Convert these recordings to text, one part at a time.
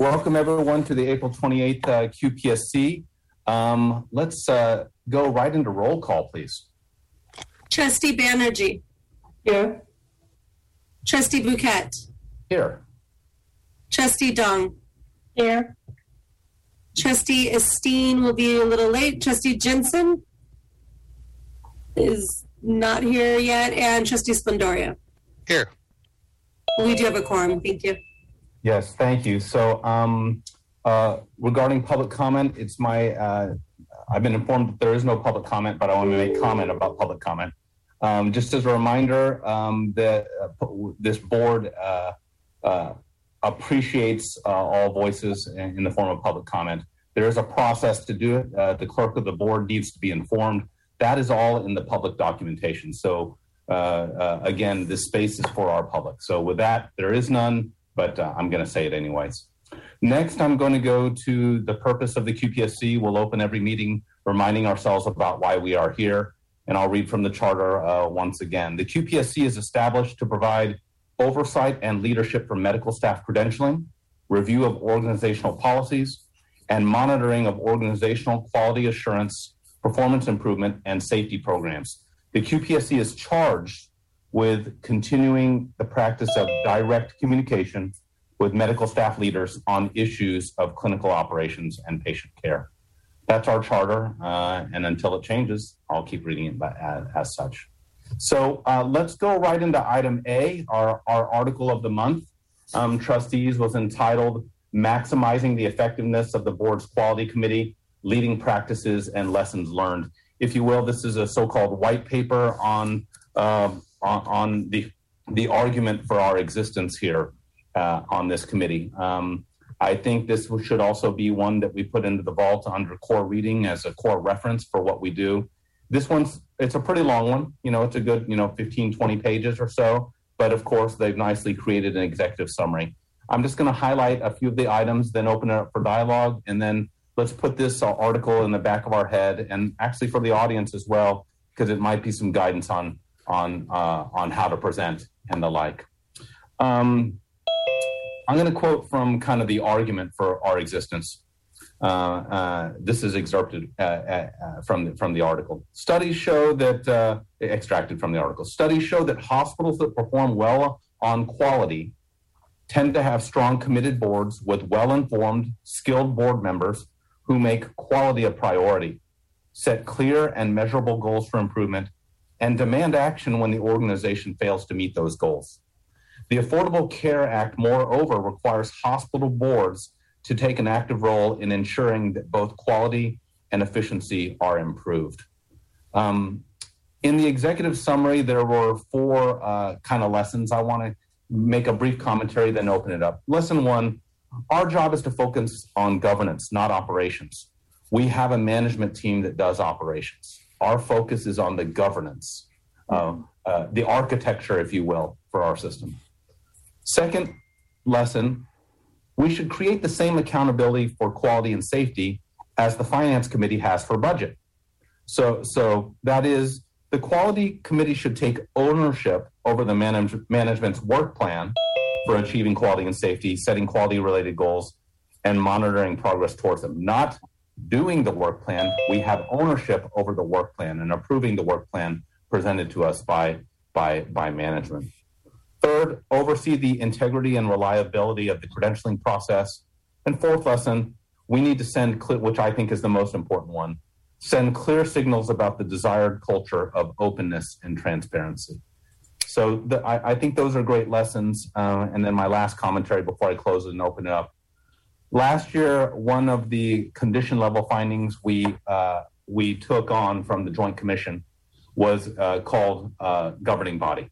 Welcome everyone to the April 28th uh, QPSC. Um, let's uh, go right into roll call, please. Trustee Banerjee. Here. Trustee Bouquet. Here. Trustee Dong. Here. Trustee Esteen will be a little late. Trustee Jensen is not here yet. And Trustee Splendoria. Here. We do have a quorum. Thank you. Yes, thank you. So um, uh, regarding public comment, it's my, uh, I've been informed that there is no public comment, but I want to make comment about public comment. Um, just as a reminder, um, that uh, this board uh, uh, appreciates uh, all voices in, in the form of public comment. There is a process to do it. The clerk of the board needs to be informed. That is all in the public documentation. So again, this space is for our public. So with that, there is none, but uh, I'm going to say it anyways. Next, I'm going to go to the purpose of the QPSC. We'll open every meeting reminding ourselves about why we are here. And I'll read from the charter uh, once again. The QPSC is established to provide oversight and leadership for medical staff credentialing, review of organizational policies, and monitoring of organizational quality assurance, performance improvement, and safety programs. The QPSC is charged with continuing the practice of direct communication with medical staff leaders on issues of clinical operations and patient care. That's our charter, uh, and until it changes, I'll keep reading it as, as such. So uh, let's go right into item A, our, our article of the month. Um, trustees was entitled Maximizing the Effectiveness of the Board's Quality Committee, Leading Practices and Lessons Learned. If you will, this is a so called white paper on, uh, on, on, the, the argument for our existence here uh, on this committee. Um, I think this should also be one that we put into the vault under core reading as a core reference for what we do. This one's it's a pretty long one. You know, it's a good, you know, 15, 20 pages or so. But of course, they've nicely created an executive summary. I'm just going to highlight a few of the items, then open it up for dialogue, and then let's put this uh, article in the back of our head, and actually for the audience as well, because it might be some guidance on on uh, on how to present and the like. Um, I'm going to quote from kind of the argument for our existence. Uh, uh, this is excerpted uh, uh, from the, from the article. Studies show that uh, extracted from the article. Studies show that hospitals that perform well on quality tend to have strong, committed boards with well-informed, skilled board members who make quality a priority, set clear and measurable goals for improvement, and demand action when the organization fails to meet those goals. The Affordable Care Act, moreover, requires hospital boards to take an active role in ensuring that both quality and efficiency are improved. Um, in the executive summary, there were four uh, kind of lessons. I want to make a brief commentary, then open it up. Lesson one our job is to focus on governance, not operations. We have a management team that does operations. Our focus is on the governance, uh, uh, the architecture, if you will, for our system. Second lesson we should create the same accountability for quality and safety as the finance committee has for budget. So, so that is the quality committee should take ownership over the manage, management's work plan for achieving quality and safety, setting quality related goals, and monitoring progress towards them. Not doing the work plan, we have ownership over the work plan and approving the work plan presented to us by by by management. Third, oversee the integrity and reliability of the credentialing process. And fourth lesson, we need to send, which I think is the most important one, send clear signals about the desired culture of openness and transparency. So the, I, I, think those are great lessons. Uh, and then my last commentary before I close and open it up. Last year, one of the condition level findings we uh, we took on from the Joint Commission was uh, called uh, governing body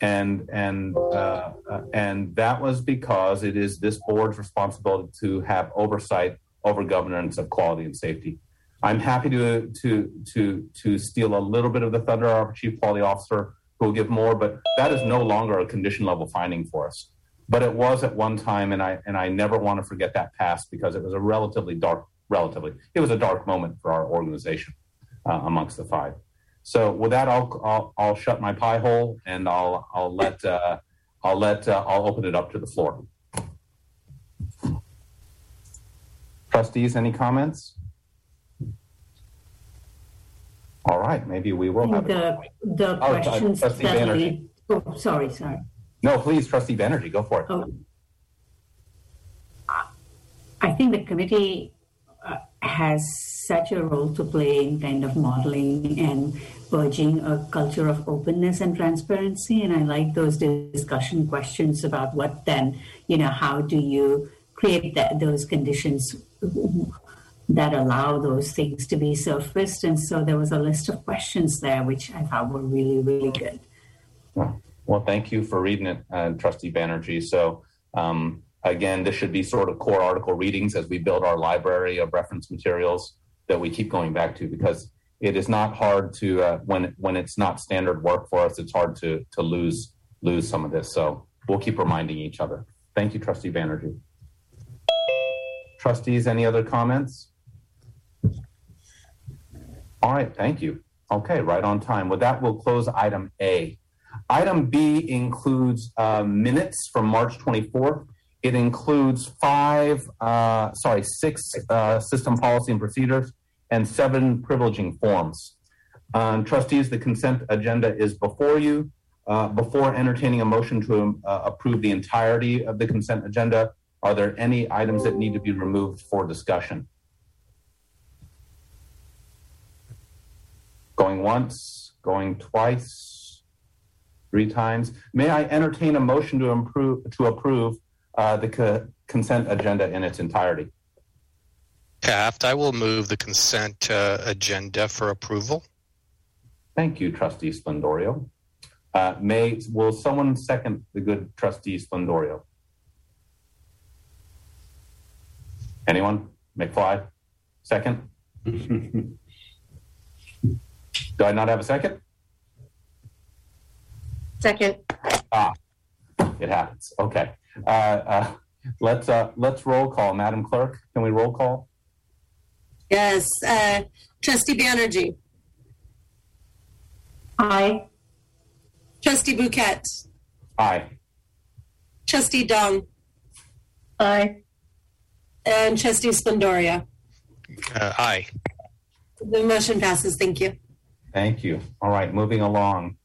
and and uh, uh, and that was because it is this board's responsibility to have oversight over governance of quality and safety. I'm happy to to to to steal a little bit of the thunder of our chief quality officer who will give more, but that is no longer a condition level finding for us. But it was at one time, and I and I never want to forget that past because it was a relatively dark, relatively it was a dark moment for our organization uh, amongst the five. So with that, I'll, I'll, I'll shut my pie hole and I'll, I'll let, uh, I'll let, uh, I'll open it up to the floor. Trustees, any comments? All right, maybe we will have. The, the Oh, questions that lead, oh, sorry, sorry. No, please, Trustee Banerjee, go for it. Oh. I think the committee uh, has such a role to play in kind of modeling and urging a culture of openness and transparency. And I like those discussion questions about what then, you know, how do you create that, those conditions that allow those things to be surfaced? And so there was a list of questions there, which I thought were really, really good. Well, thank you for reading it, uh, Trustee Banerjee. So, um, again, this should be sort of core article readings as we build our library of reference materials that we keep going back to because it is not hard to uh, when when it's not standard work for us. It's hard to to lose lose some of this. So we'll keep reminding each other. Thank you, Trustee Banerjee. Trustees, any other comments? All right, thank you. Okay, right on time. With that, we'll close item A. Item B includes uh, minutes from March 24th. It includes five, uh, sorry, six uh, system policy and procedures and seven privileging forms. Um, trustees, the consent agenda is before you. Uh, before entertaining a motion to uh, approve the entirety of the consent agenda, are there any items that need to be removed for discussion? Going once, going twice, three times. May I entertain a motion to improve to approve uh, the co- consent agenda in its entirety? Taft, I will move the consent uh, agenda for approval. Thank you, Trustee Splendorio. Uh, may will someone second the good Trustee Splendorio? Anyone? McFly? Second? Do I not have a second? Second. Ah, It happens. Okay. Uh, uh, let's uh, let's roll call, Madam Clerk. Can we roll call? Yes. Uh, Trustee Banerjee. Aye. Trustee Bouquet. Aye. Trustee Dong. Aye. And Trustee Splendoria. Uh, aye. The motion passes. Thank you. Thank you. All right, moving along.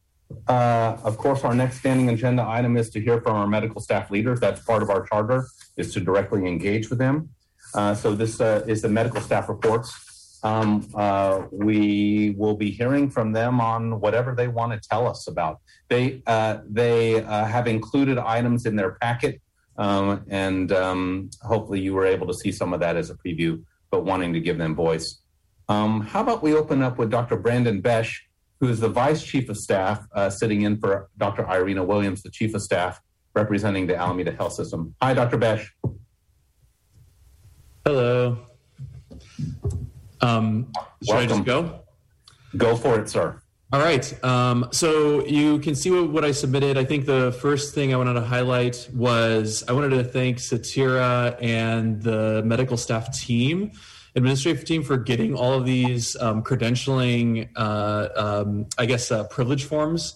Uh, of course, our next standing agenda item is to hear from our medical staff leaders. That's part of our charter, is to directly engage with them. Uh, so this uh, is the medical staff reports. Um, uh, we will be hearing from them on whatever they want to tell us about. They uh, they uh, have included items in their packet, um, and um, hopefully you were able to see some of that as a preview. But wanting to give them voice. Um, how about we open up with Dr. Brandon Besh, who is the Vice Chief of Staff, uh, sitting in for Dr. Irina Williams, the Chief of Staff, representing the Alameda Health System. Hi, Dr. Besh. Hello. Um, should I just go? Go for it, sir. All right. Um, so you can see what, what I submitted. I think the first thing I wanted to highlight was I wanted to thank Satira and the medical staff team, administrative team, for getting all of these um, credentialing, uh, um, I guess, uh, privilege forms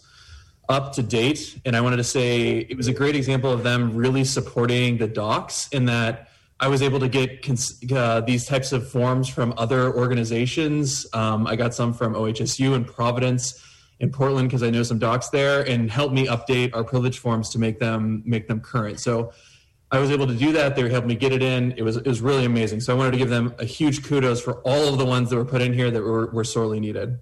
up to date. And I wanted to say it was a great example of them really supporting the docs in that I was able to get cons- uh, these types of forms from other organizations. Um, I got some from OHSU and Providence in Portland because I know some docs there, and helped me update our privilege forms to make them make them current. So I was able to do that. They helped me get it in. It was it was really amazing. So I wanted to give them a huge kudos for all of the ones that were put in here that were, were sorely needed.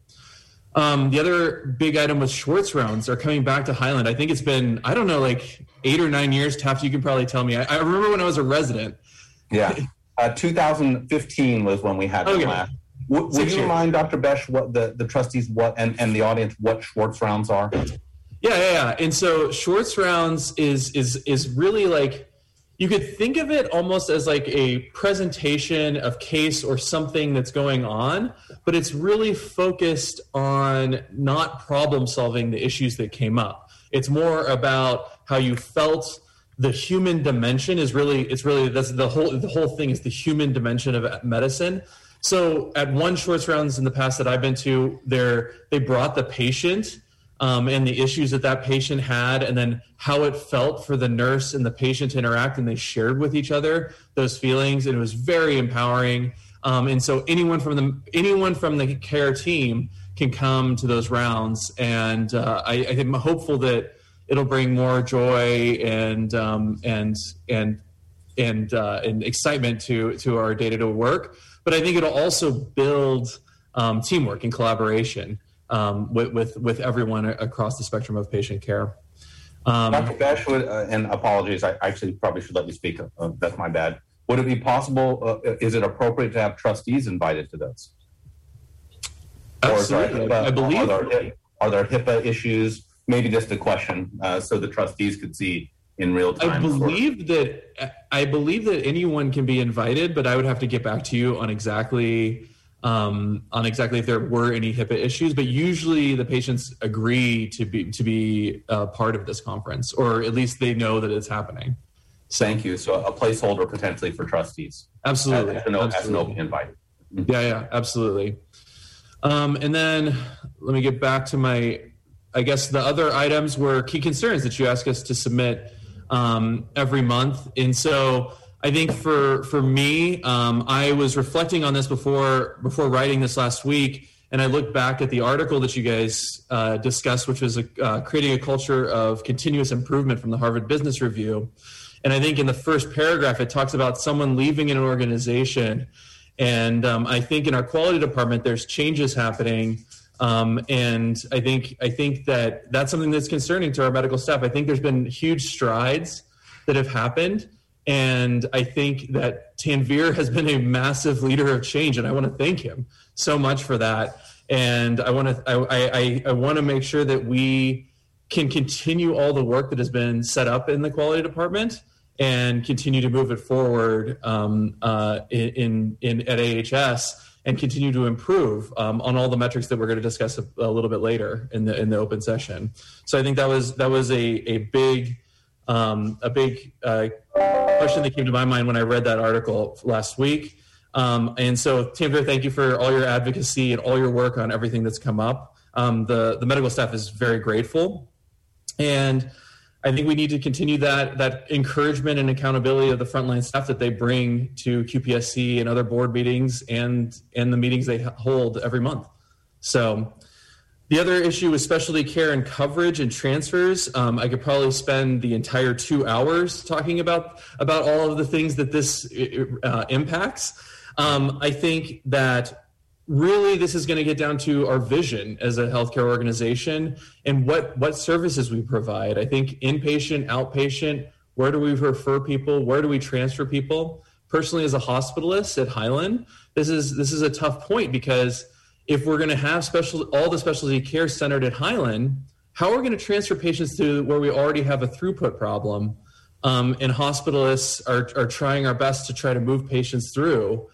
Um, the other big item was Schwartz rounds are coming back to Highland. I think it's been I don't know like eight or nine years. Taft, you can probably tell me. I, I remember when I was a resident. Yeah. Uh, 2015 was when we had them Okay. last. W- would you mind, Dr. Besh, what the, the trustees, what and, and the audience, what Schwartz rounds are? Yeah, yeah, yeah. And so Schwartz rounds is is is really like you could think of it almost as like a presentation of case or something that's going on, but it's really focused on not problem solving the issues that came up. It's more about how you felt the human dimension is really it's really that's the whole the whole thing is the human dimension of medicine. So at one Schwartz rounds in the past that I've been to, there they brought the patient um, and the issues that that patient had, and then how it felt for the nurse and the patient to interact, and they shared with each other those feelings, and it was very empowering. Um, and so anyone from the anyone from the care team can come to those rounds, and uh, I, am hopeful that it'll bring more joy and um, and and and uh, and excitement to to our day to day work. But I think it'll also build um, teamwork and collaboration um, with, with, with everyone across the spectrum of patient care. Um, Dr. Bashwood, uh, and apologies, I actually probably should let you speak. Uh, that's my bad. Would it be possible? Uh, is it appropriate to have trustees invited to those? Absolutely, HIPAA, I believe. Are there, are there, HIPAA issues? Maybe just a question, uh, so the trustees could see in real time. I believe that I believe that anyone can be invited, but I would have to get back to you on exactly um, on exactly if there were any HIPAA issues, but usually the patients agree to be to be a part of this conference, or at least they know that it's happening. So, Thank you. So a placeholder potentially for trustees. Absolutely. As, no, absolutely. no invite. Yeah, yeah, absolutely. Um, and then let me get back to my. I guess the other items were key concerns that you asked us to submit um, every month, and so I think for for me, um, I was reflecting on this before before writing this last week, and I looked back at the article that you guys uh, discussed, which was a, uh, creating a culture of continuous improvement from the Harvard Business Review. And I think in the first paragraph, it talks about someone leaving an organization, and um, I think in our quality department, there's changes happening. Um, and I think I think that that's something that's concerning to our medical staff. I think there's been huge strides that have happened, and I think that Tanvir has been a massive leader of change, and I want to thank him so much for that. And I want to I, I, I want to make sure that we can continue all the work that has been set up in the quality department and continue to move it forward um, uh, in, in at AHS and continue to improve um, on all the metrics that we're going to discuss a, a, little bit later in the in the open session. So I think that was that was a a big um, a big uh, question that came to my mind when I read that article last week. Um, and so, Tanvir, thank you for all your advocacy and all your work on everything that's come up. Um, the the medical staff is very grateful, and I think we need to continue that that encouragement and accountability of the frontline staff that they bring to QPSC and other board meetings and and the meetings they hold every month. So the other issue is specialty care and coverage and transfers. Um, I could probably spend the entire two hours talking about about all of the things that this uh, impacts. Um, I think that really this is going to get down to our vision as a healthcare organization and what what services we provide. I think inpatient, outpatient. Where do we refer people? Where do we transfer people? Personally, as a hospitalist at Highland, this is this is a tough point because if we're going to have special all the specialty care centered at Highland, how are we going to transfer patients to where we already have a throughput problem? Um, and hospitalists are, are trying our best to try to move patients through.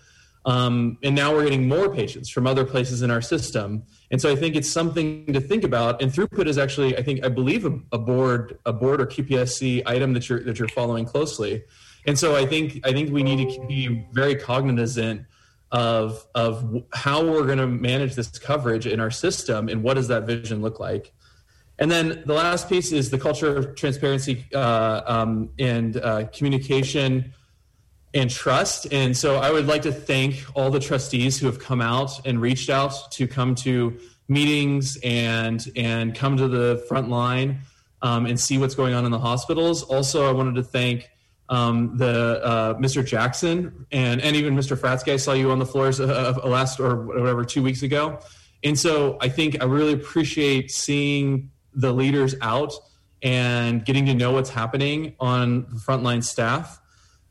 Um, and now we're getting more patients from other places in our system. And so I think it's something to think about. And throughput is actually, I think, I believe a, a board, a board or QPSC item that you're that you're following closely. And so I think I think we need to be very cognizant of of how we're going to manage this coverage in our system and what does that vision look like. And then the last piece is the culture of transparency uh, um, and uh, communication and trust. And so i would like to thank all the trustees who have come out and reached out to come to meetings and and come to the front line um, and see what's going on in the hospitals. Also i wanted to thank um, the uh, Mr. Jackson and and even Mr. Fratsky. I saw you on the floors of last or whatever two weeks ago, and so I think I really appreciate seeing the leaders out and getting to know what's happening on the frontline staff.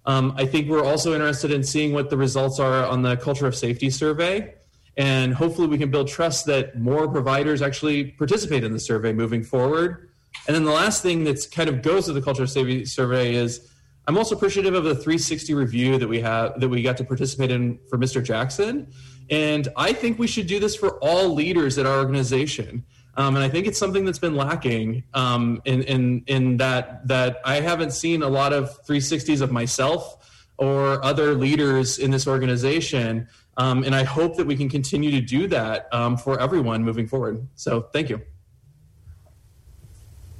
Um, I think we're also interested in seeing what the results are on the culture of safety survey. And hopefully, we can build trust that more providers actually participate in the survey moving forward. And then the last thing that kind of goes to the culture of safety survey is I'm also appreciative of the 360 review that we have that we got to participate in for Mr. Jackson, and I think we should do this for all leaders at our organization. Um, and I think it's something that's been lacking um, in, in in that that I haven't seen a lot of 360s of myself or other leaders in this organization. Um, and I hope that we can continue to do that um, for everyone moving forward. So, thank you.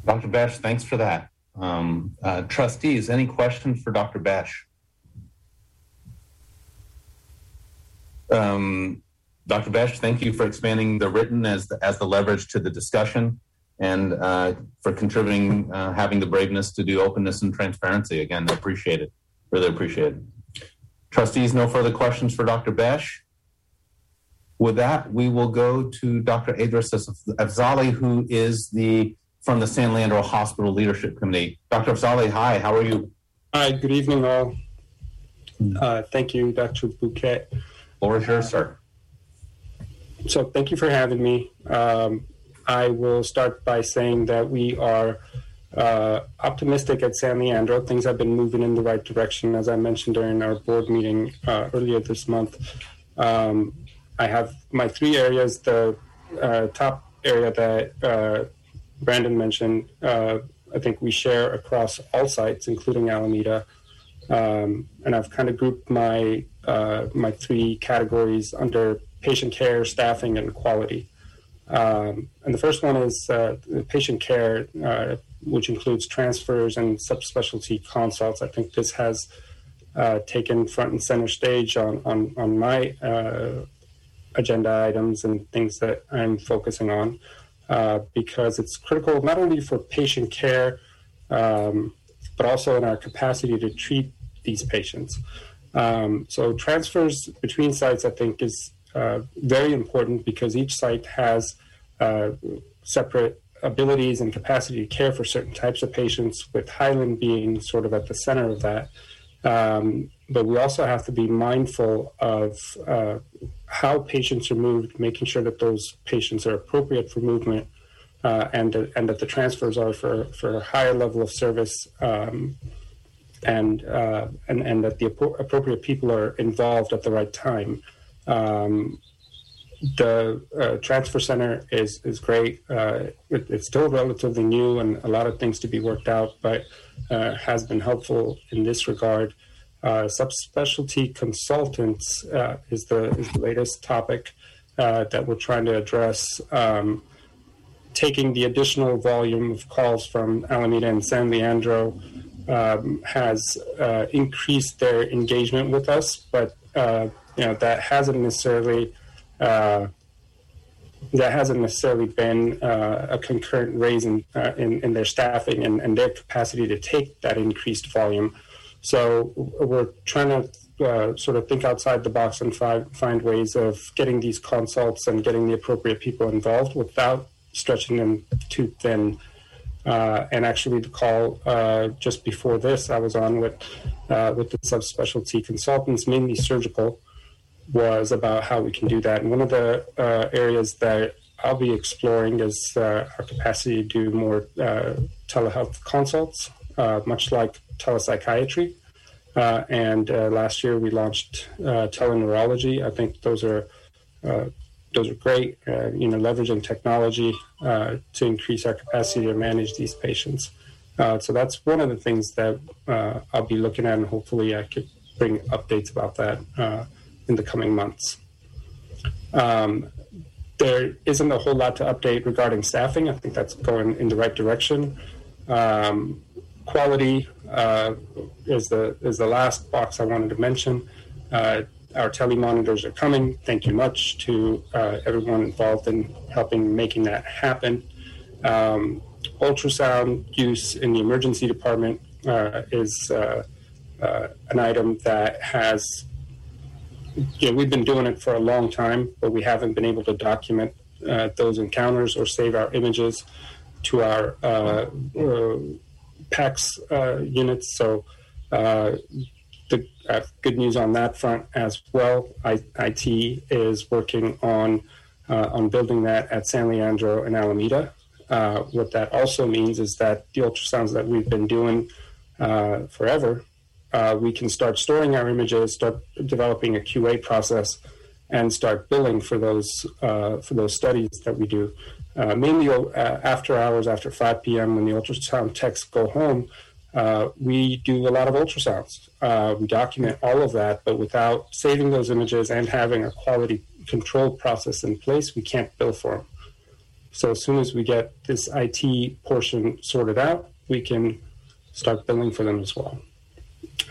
Dr. Bash, thanks for that. Um, uh, trustees, any questions for Dr. Bash? Um, Dr. Bash, thank you for expanding the written as the, as the leverage to the discussion and uh, for contributing, uh, having the braveness to do openness and transparency. Again, I appreciate it. Really appreciate it. Trustees, no further questions for Dr. Bash? With that, we will go to Dr. Idris Afzali, who is the from the San Leandro Hospital Leadership Committee. Dr. Afzali, hi, how are you? Hi, good evening, all. Uh, thank you, Dr. Bouquet. Is yours, sir. So, thank you for having me. Um, I will start by saying that we are uh, optimistic at San Leandro. Things have been moving in the right direction, as I mentioned during our board meeting uh, earlier this month. Um, I have my three areas. The uh, top area that uh, Brandon mentioned, uh, I think we share across all sites, including Alameda. Um, and I've kind of grouped my uh, my three categories under patient care, staffing, and quality. Um, and the first one is uh, patient care, uh, which includes transfers and subspecialty consults. I think this has uh, taken front and center stage on on on my uh, agenda items and things that I'm focusing on. Uh, because it's critical not only for patient care, um, but also in our capacity to treat these patients. Um, so transfers between sites, I think, is uh, very important because each site has uh, separate abilities and capacity to care for certain types of patients, with Highland being sort of at the center of that. Um, but we also have to be mindful of uh, how patients are moved, making sure that those patients are appropriate for movement, uh, and and that the transfers are for for a higher level of service, um, and uh, and and that the appropriate people are involved at the right time. Um, the uh, transfer center is is great. Uh, it, it's still relatively new and a lot of things to be worked out, but uh, has been helpful in this regard. Uh, subspecialty consultants uh, is the is the latest topic uh, that we're trying to address. Um, taking the additional volume of calls from Alameda and San Leandro um, has uh, increased their engagement with us, but uh, you know that hasn't necessarily uh, that hasn't necessarily been uh, a concurrent raise in, uh, in, in, their staffing and, and, their capacity to take that increased volume. So we're trying to uh, sort of think outside the box and fi- find ways of getting these consults and getting the appropriate people involved without stretching them too thin. Uh, and actually, the call uh, just before this, I was on with uh, with the subspecialty consultants, mainly surgical, was about how we can do that. And one of the uh, areas that I'll be exploring is uh, our capacity to do more telehealth consults, much like telepsychiatry. Uh, and uh, last year we launched uh, teleneurology. I think those are uh, those are great. Uh, you know, leveraging technology uh, to increase our capacity to manage these patients. so that's one of the things that I'll be looking at, and hopefully I could bring updates about that in the coming months. Um, there isn't a whole lot to update regarding staffing. I think that's going in the right direction. Um, quality uh, is the is the last box I wanted to mention. Uh, our telemonitors are coming. Thank you much to uh, everyone involved in helping making that happen. Um, ultrasound use in the emergency department uh, is uh, an item that has. You know, we've been doing it for a long time, but we haven't been able to document those encounters or save our images to our PACS uh, units. So uh, the uh, good news on that front as well. I, IT is working on on building that at San Leandro and Alameda. what that also means is that the ultrasounds that we've been doing forever uh, we can start storing our images, start developing a QA process, and start billing for those uh, for those studies that we do uh, mainly uh, after hours, after 5 p.m., when the ultrasound techs go home, uh, we do a lot of ultrasounds. We document all of that, but without saving those images and having a quality control process in place, we can't bill for them. So as soon as we get this IT portion sorted out, we can start billing for them as well.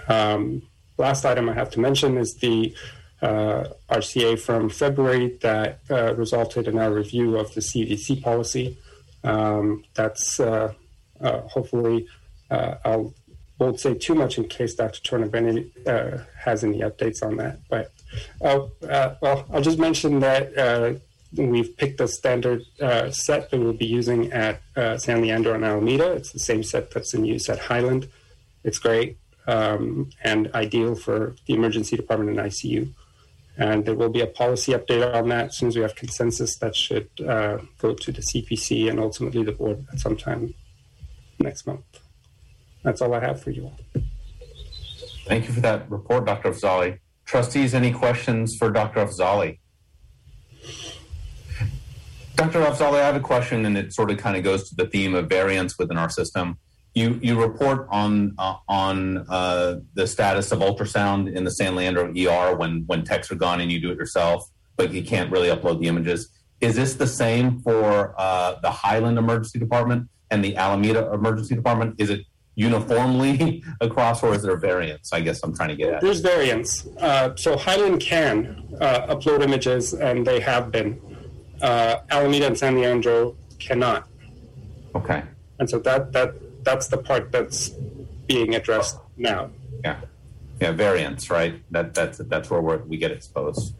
Um, last item I have to mention is the RCA from February that uh, resulted in our review of the CDC policy. Um, that's uh, uh hopefully, uh, I won't say too much in case Dr. Turner uh, has any updates on that. But well, I'll just mention that we've picked a standard set that we'll be using at San Leandro and Alameda. It's the same set that's in use at Highland. It's great um, and ideal for the emergency department and ICU. And there will be a policy update on that as soon as we have consensus. That should uh, go to the CPC and ultimately the board at some time next month. That's all I have for you all. Thank you for that report, Dr. Afzali. Trustees, any questions for Dr. Afzali? Dr. Afzali, I have a question, and it sort of kind of goes to the theme of variance within our system you you report on uh, on uh, the status of ultrasound in the San Leandro ER when when techs are gone and you do it yourself, but you can't really upload the images. Is this the same for uh, the Highland Emergency Department and the Alameda Emergency Department? Is it uniformly across, or is there variance? I guess I'm trying to get at. There's variance. Uh, so Highland can uh, upload images, and they have been. Uh, Alameda and San Leandro cannot. Okay. And so that that that's the part that's being addressed now. Yeah, yeah, variance, right? That that's that's where we we get exposed.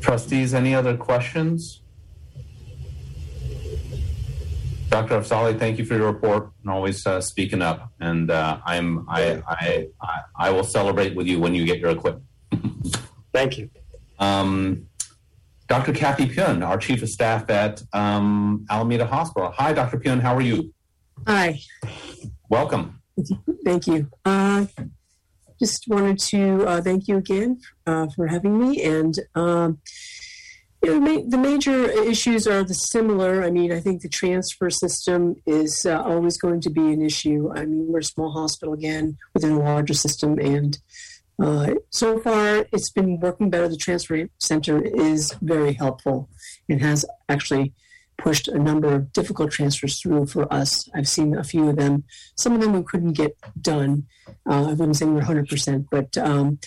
Trustees, any other questions? Dr. Afzali, thank you for your report and always uh, speaking up. And uh, I'm I, I, I I will celebrate with you when you get your equipment. thank you. Um, Dr. Kathy Pune, our chief of staff at um, Alameda Hospital. Hi, Dr. Pune. How are you? Hi. Welcome. Thank you. Uh, just wanted to uh, thank you again uh, for having me. And um, you know, ma- the major issues are the similar. I mean, I think the transfer system is uh, always going to be an issue. I mean, we're a small hospital again within a larger system, and uh, so far it's been working better. The transfer center is very helpful and has actually pushed a number of difficult transfers through for us. I've seen a few of them. Some of them we couldn't get done. Uh, I wouldn't say we're 100%, but um,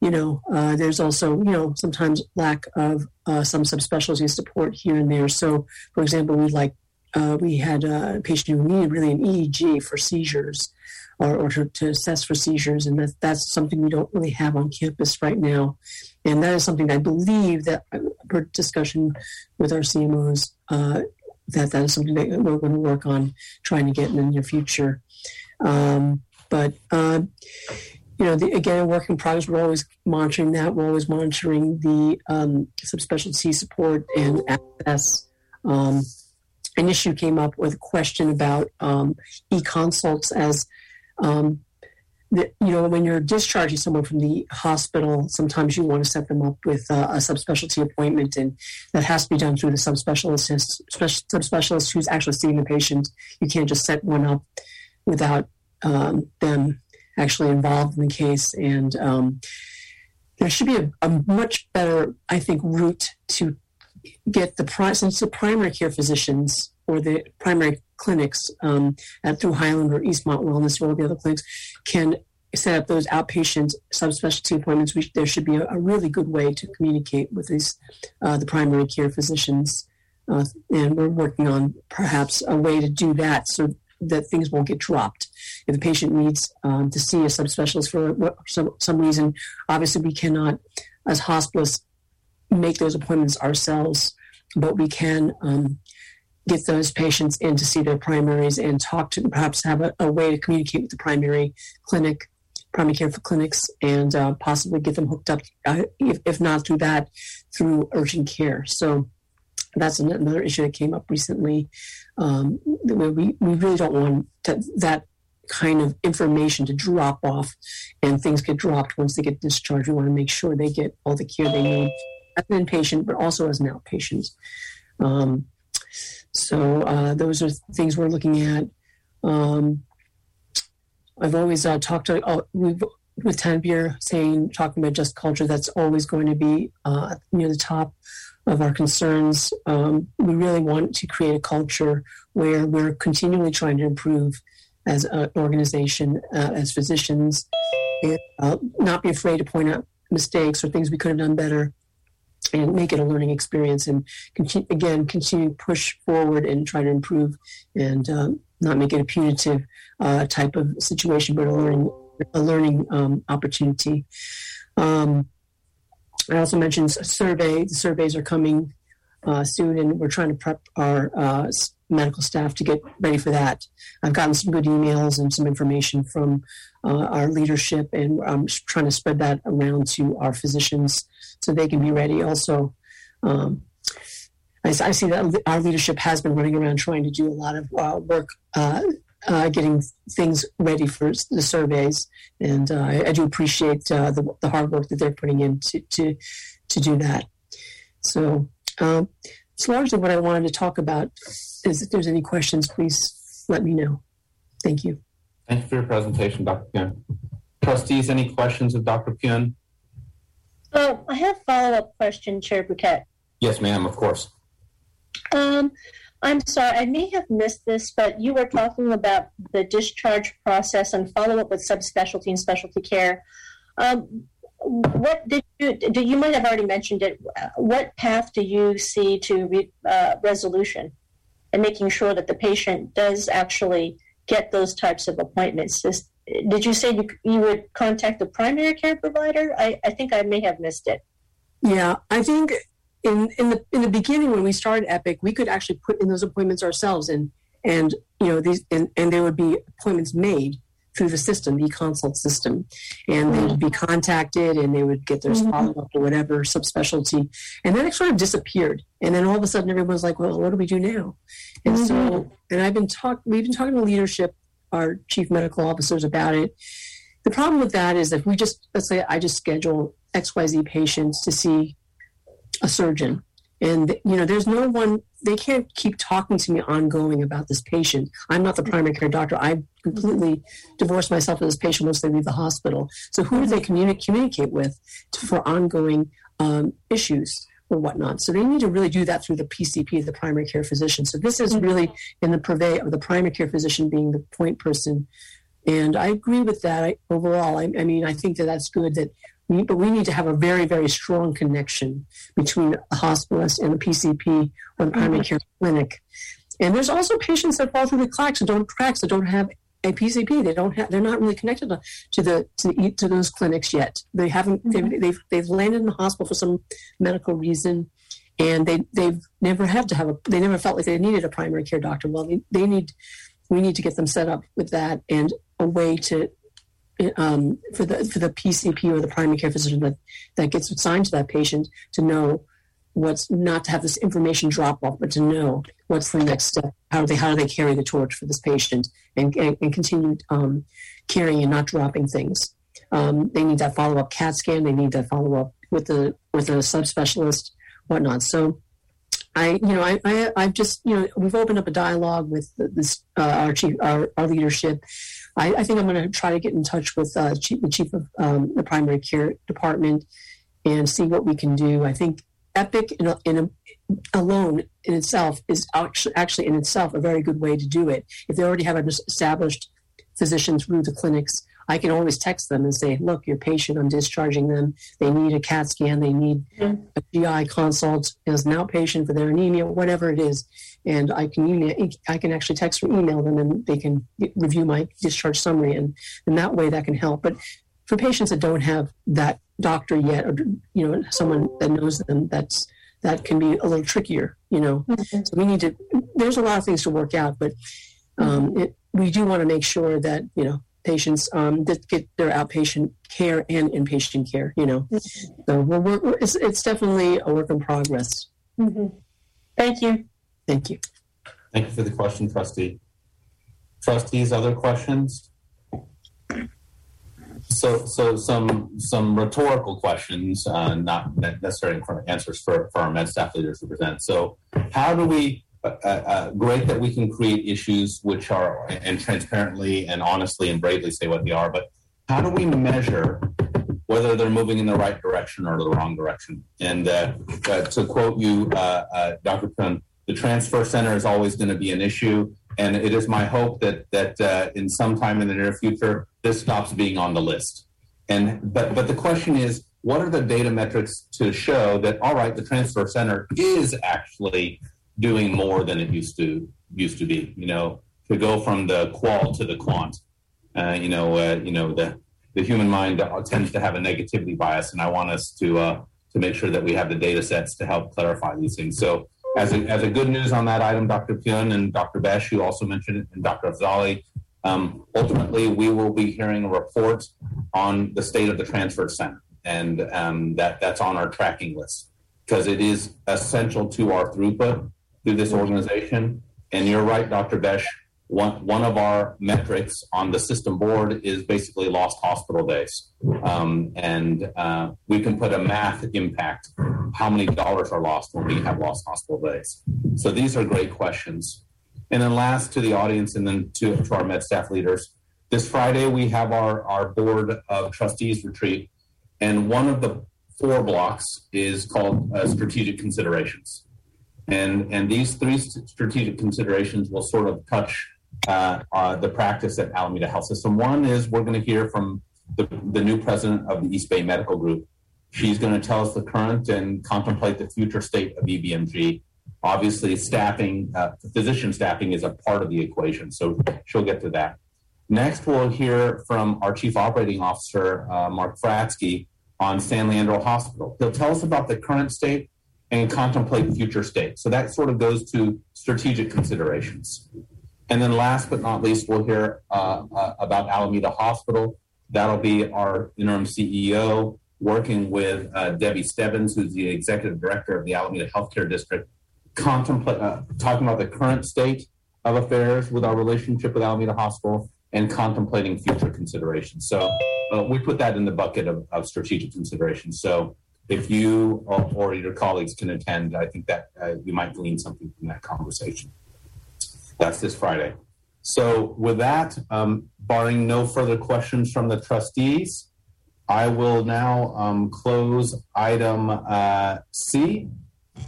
you know, uh, there's also, you know, sometimes lack of uh, some subspecialty support here and there. So, for example, we like uh, we had a patient who needed really an EEG for seizures. Or, or to, to, assess for seizures, and that, that's something we don't really have on campus right now. And that is something I believe that per discussion with our CMOs, uh, that that is something that we're going to work on trying to get in the near future. Um, but uh, you know, the, again, work in progress. We're always monitoring that. We're always monitoring the um, subspecialty support and access. Um, an issue came up with a question about um, e-consults as um, you know when you're discharging someone from the hospital sometimes you want to set them up with uh, a subspecialty appointment and that has to be done through the subspecialist subspecialist who's actually seeing the patient. You can't just set one up without um, them actually involved in the case and um, there should be a, a, much better i think route to get the since the primary care physicians or the primary clinics um, at through Highland or Eastmont Wellness or all the other clinics can set up those outpatient subspecialty appointments. We, there should be a, a, really good way to communicate with these uh, the primary care physicians, uh, and we're working on perhaps a way to do that so that things won't get dropped. If the patient needs um, to see a subspecialist for some, some reason, obviously we cannot, as hospitalists, make those appointments ourselves, but we can um, get those patients in to see their primaries and talk to perhaps have a, a way to communicate with the primary clinic primary care for clinics and uh, possibly get them hooked up uh, if, if, not through that through urgent care. So that's another issue that came up recently um, we, we really don't want to, that kind of information to drop off and things get dropped once they get discharged. We want to make sure they get all the care they need as an inpatient but also as an outpatient. Um, so uh, those are things we're looking at. Um, I've always uh, talked to uh, with Tanvir saying talking about just culture. That's always going to be uh, near the top of our concerns. Um, we really want to create a culture where we're continually trying to improve as an organization, uh, as physicians, and uh, not be afraid to point out mistakes or things we could have done better and make it a learning experience and continue, again continue to push forward and try to improve and um, not make it a punitive uh, type of situation but a learning a learning um, opportunity. Um, i also mentioned a survey. The surveys are coming uh, soon and we're trying to prep our uh, medical staff to get ready for that i've gotten some good emails and some information from uh, our leadership and i'm trying to spread that around to our physicians so they can be ready. Also, um, I, I, see that our leadership has been running around trying to do a lot of uh, work, uh, uh, getting things ready for the surveys, and uh, I, I, do appreciate uh, the, the, hard work that they're putting in to to, to do that. So um, it's largely what I wanted to talk about. Is if there's any questions, please let me know. Thank you. Thank you for your presentation, Dr. Pune. Trustees, any questions of Dr. Pune? Uh, I have a follow up question, Chair Bouquet. Yes, ma'am, of course. Um, I'm sorry, I may have missed this, but you were talking about the discharge process and follow up with subspecialty and specialty care. Um, what did you do? You might have already mentioned it. What path do you see to re, uh, resolution and making sure that the patient does actually get those types of appointments? Did you say you, you would contact the primary care provider? I, I think I may have missed it. Yeah, I think in in the in the beginning when we started Epic, we could actually put in those appointments ourselves, and and you know these and, and there would be appointments made through the system, the consult system, and they would be contacted and they would get their mm-hmm. follow up or whatever subspecialty, and then it sort of disappeared, and then all of a sudden everyone's like, well, what do we do now? And mm-hmm. so, and I've been talk, we've been talking to leadership our chief medical officers about it. The problem with that is if we just, let's say I just schedule XYZ patients to see a surgeon, and you know there's no one they can't keep talking to me ongoing about this patient i'm not the primary care doctor i completely divorced myself from this patient once they leave the hospital so who do they communi- communicate with to, for ongoing um, issues or whatnot. So they need to really do that through the PCP, the primary care physician. So this is really in the purvey of the primary care physician being the point person. And I agree with that I, overall. I, I, mean, I think that that's good that we, but we need to have a very, very strong connection between a hospitalist and a PCP or the primary mm-hmm. care clinic. And there's also patients that fall through the cracks that don't cracks that don't have a PCP. They don't have. They're not really connected to, to the to, to those clinics yet. They haven't. Mm-hmm. They've, they've they've landed in the hospital for some medical reason, and they they've never had to have a. They never felt like they needed a primary care doctor. Well, they, they need. We need to get them set up with that and a way to. Um, for the for the PCP or the primary care physician that that gets assigned to that patient to know what's not to have this information drop off, but to know what's the next step. How do they how do they carry the torch for this patient and and, and continue um, carrying and not dropping things. Um, they need that follow up CAT scan. They need that follow up with the with a subspecialist, whatnot. So. I, you know, I, I, I've just, you know, we've opened up a dialogue with this, uh, our chief, our, our leadership. I, I think I'm going to try to get in touch with uh, chief, the chief of um, the primary care department and see what we can do. I think Epic in, a, in a, alone in itself is actually in itself a very good way to do it. If they already have an established physician through the clinics, I can always text them and say, "Look, your patient, I'm discharging them. They need a CAT scan. They need mm-hmm. a GI consult as an outpatient for their anemia, whatever it is." And I can email, I can actually text or email them, and they can review my discharge summary, and in that way that can help. But for patients that don't have that doctor yet, or you know, someone that knows them, that's that can be a little trickier. You know, mm-hmm. so we need to. There's a lot of things to work out, but um, mm-hmm. it, we do want to make sure that you know patients um, that get their outpatient care and inpatient care. You know, mm-hmm. so we're, we're, it's, it's definitely a work in progress. Mm-hmm. Thank you. Thank you. Thank you for the question, trustee. Trustees, other questions? so so some some rhetorical questions, uh, not necessarily answers for, for our med staff leaders to present. So, how do we? Uh, uh, uh, great that we can create issues which are and transparently and honestly and bravely say what they are, but how do we measure whether they're moving in the right direction or the wrong direction. And uh, uh, to quote you, Dr. Kuhn, the transfer center is always going to be an issue. And it is my hope that that uh, in some time in the near future, this stops being on the list. And but but the question is, what are the data metrics to show that all right, the transfer center is actually doing more than it used to used to be? You know, to go from the qual to the quant. Uh, you know, uh, you know the the human mind tends to have a negativity bias, and I want us to uh, to make sure that we have the data sets to help clarify these things. So as a, as a good news on that item, Dr. Pyun and Dr. Besh, who also mentioned it, and Dr. Afzali, um, ultimately, we will be hearing a report on the state of the transfer center, and um, that that's on our tracking list because it is essential to our throughput through this organization. And you're right, Dr. Besh one, one of our metrics on the system board is basically lost hospital days. Um, and uh, we can put a math impact how many dollars are lost when we have lost hospital days. So these are great questions. And then last to the audience and then to, to our med staff leaders, this Friday we have our, our board of trustees retreat. And one of the four blocks is called uh, strategic considerations. And, and these three strategic considerations will sort of touch uh, uh, the practice at Alameda Health System. One is we're going to hear from the, the new president of the East Bay Medical Group. She's going to tell us the current and contemplate the future state of EBMG. Obviously, staffing, uh, physician staffing is a part of the equation, so she'll get to that. Next, we'll hear from our Chief Operating Officer, uh, Mark Fratzke, on San Leandro Hospital. He'll tell us about the current state and contemplate future state. So that sort of goes to strategic considerations. And then last but not least, we'll hear uh, uh, about Alameda Hospital. That'll be our interim CEO working with uh, Debbie Stebbins, who's the executive director of the Alameda Healthcare District, uh, talking about the current state of affairs with our relationship with Alameda Hospital and contemplating future considerations. So uh, we put that in the bucket of, of strategic considerations. So if you or, or, your colleagues can attend, I think that uh, you might glean something from that conversation. That's this Friday. So, with that, um, barring no further questions from the trustees, I will now um, close item uh, C,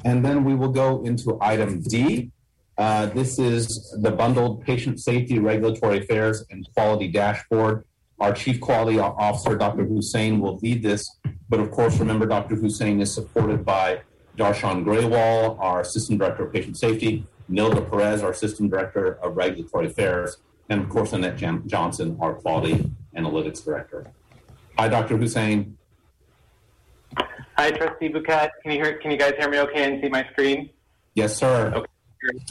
and then we will go into item D. Uh, this is the bundled patient safety, regulatory affairs, and quality dashboard. Our Chief Quality Officer, Dr. Hussain, will lead this. But of course, remember, Dr. Hussain is supported by Darshan Grewal, our Assistant Director of Patient Safety, Nilda Perez, our System Director of Regulatory Affairs, and of course Annette Johnson, our Quality Analytics Director. Hi, Dr. Hussain. Hi, Trustee Bhuket. Can you hear? Can you guys hear me okay and see my screen? Yes, sir. Okay,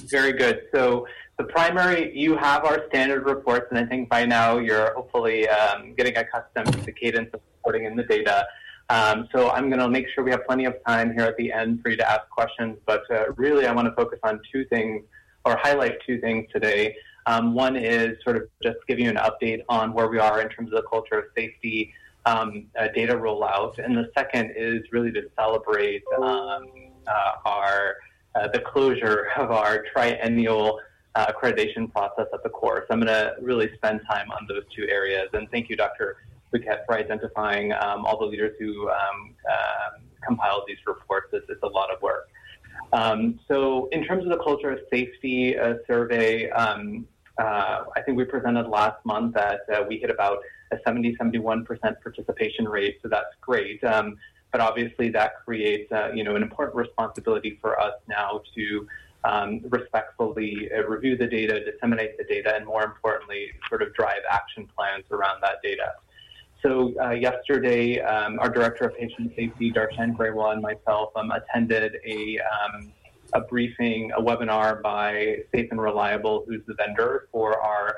very good. So the primary, you have our standard reports, and I think by now you're hopefully um, getting accustomed to the cadence of reporting in the data. Um, so I'm going to make sure we have plenty of time here at the end for you to ask questions. But uh, really, I want to focus on two things or highlight two things today. Um, one is sort of just giving you an update on where we are in terms of the culture of safety um, uh, data rollout, and the second is really to celebrate um, uh, our uh, the closure of our triennial uh, accreditation process at the core. So I'm going to really spend time on those two areas. And thank you, Dr. Bhuket for identifying um, all the leaders who um, uh, compiled these reports. It's, it's, a lot of work. Um, so, in terms of the culture of safety uh, survey, um, uh, I think we presented last month that uh, we hit about a 70 71% participation rate, so that's great. Um, but obviously, that creates uh, you know an important responsibility for us now to um, respectfully uh, review the data, disseminate the data, and more importantly, sort of drive action plans around that data. So uh, yesterday, um, our director of patient safety, Darshan Grewal, and myself um, attended a, um, a briefing, a webinar by Safe and Reliable, who's the vendor for our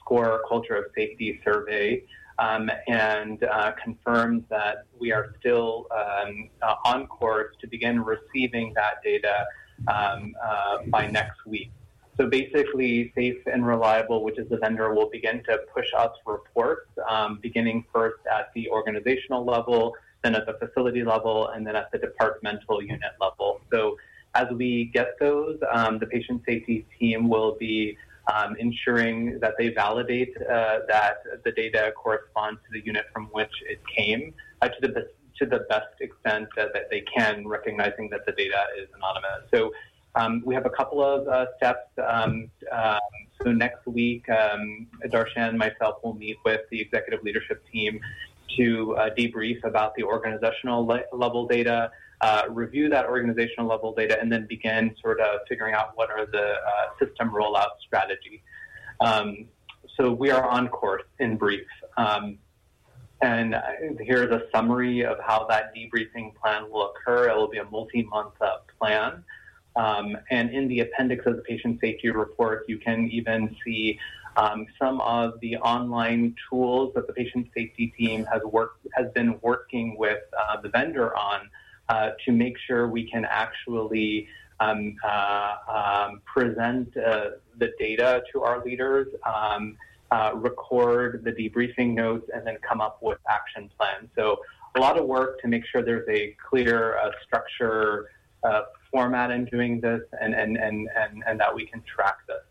SCORE Culture of Safety survey, um, and uh, confirmed that we are still um, uh, on course to begin receiving that data um, uh, by next week. So basically, Safe and Reliable, which is the vendor, will begin to push us reports, um, beginning first at the organizational level, then at the facility level, and then at the departmental unit level. So as we get those, um, the patient safety team will be um, ensuring that they validate uh, that the data corresponds to the unit from which it came. uh, to the to the best extent that, that they can, recognizing that the data is anonymous. So um, we have a couple of uh, steps. Um, um, so next week, um, Darshan and myself will meet with the executive leadership team to uh, debrief about the organizational le- level data, uh, review that organizational level data, and then begin sort of figuring out what are the uh, system rollout strategy. Um, so we are on course in brief. Um, and here's a summary of how that debriefing plan will occur. It will be a multi-month uh, plan. Um, and in the appendix of the patient safety report, you can even see um, some of the online tools that the patient safety team has worked has been working with uh, the vendor on uh, to make sure we can actually um, uh, um, present uh, the data to our leaders, um, uh, record the debriefing notes, and then come up with action plans. So a lot of work to make sure there's a clear uh, structure format in doing this and, and, and, and, and that we can track this.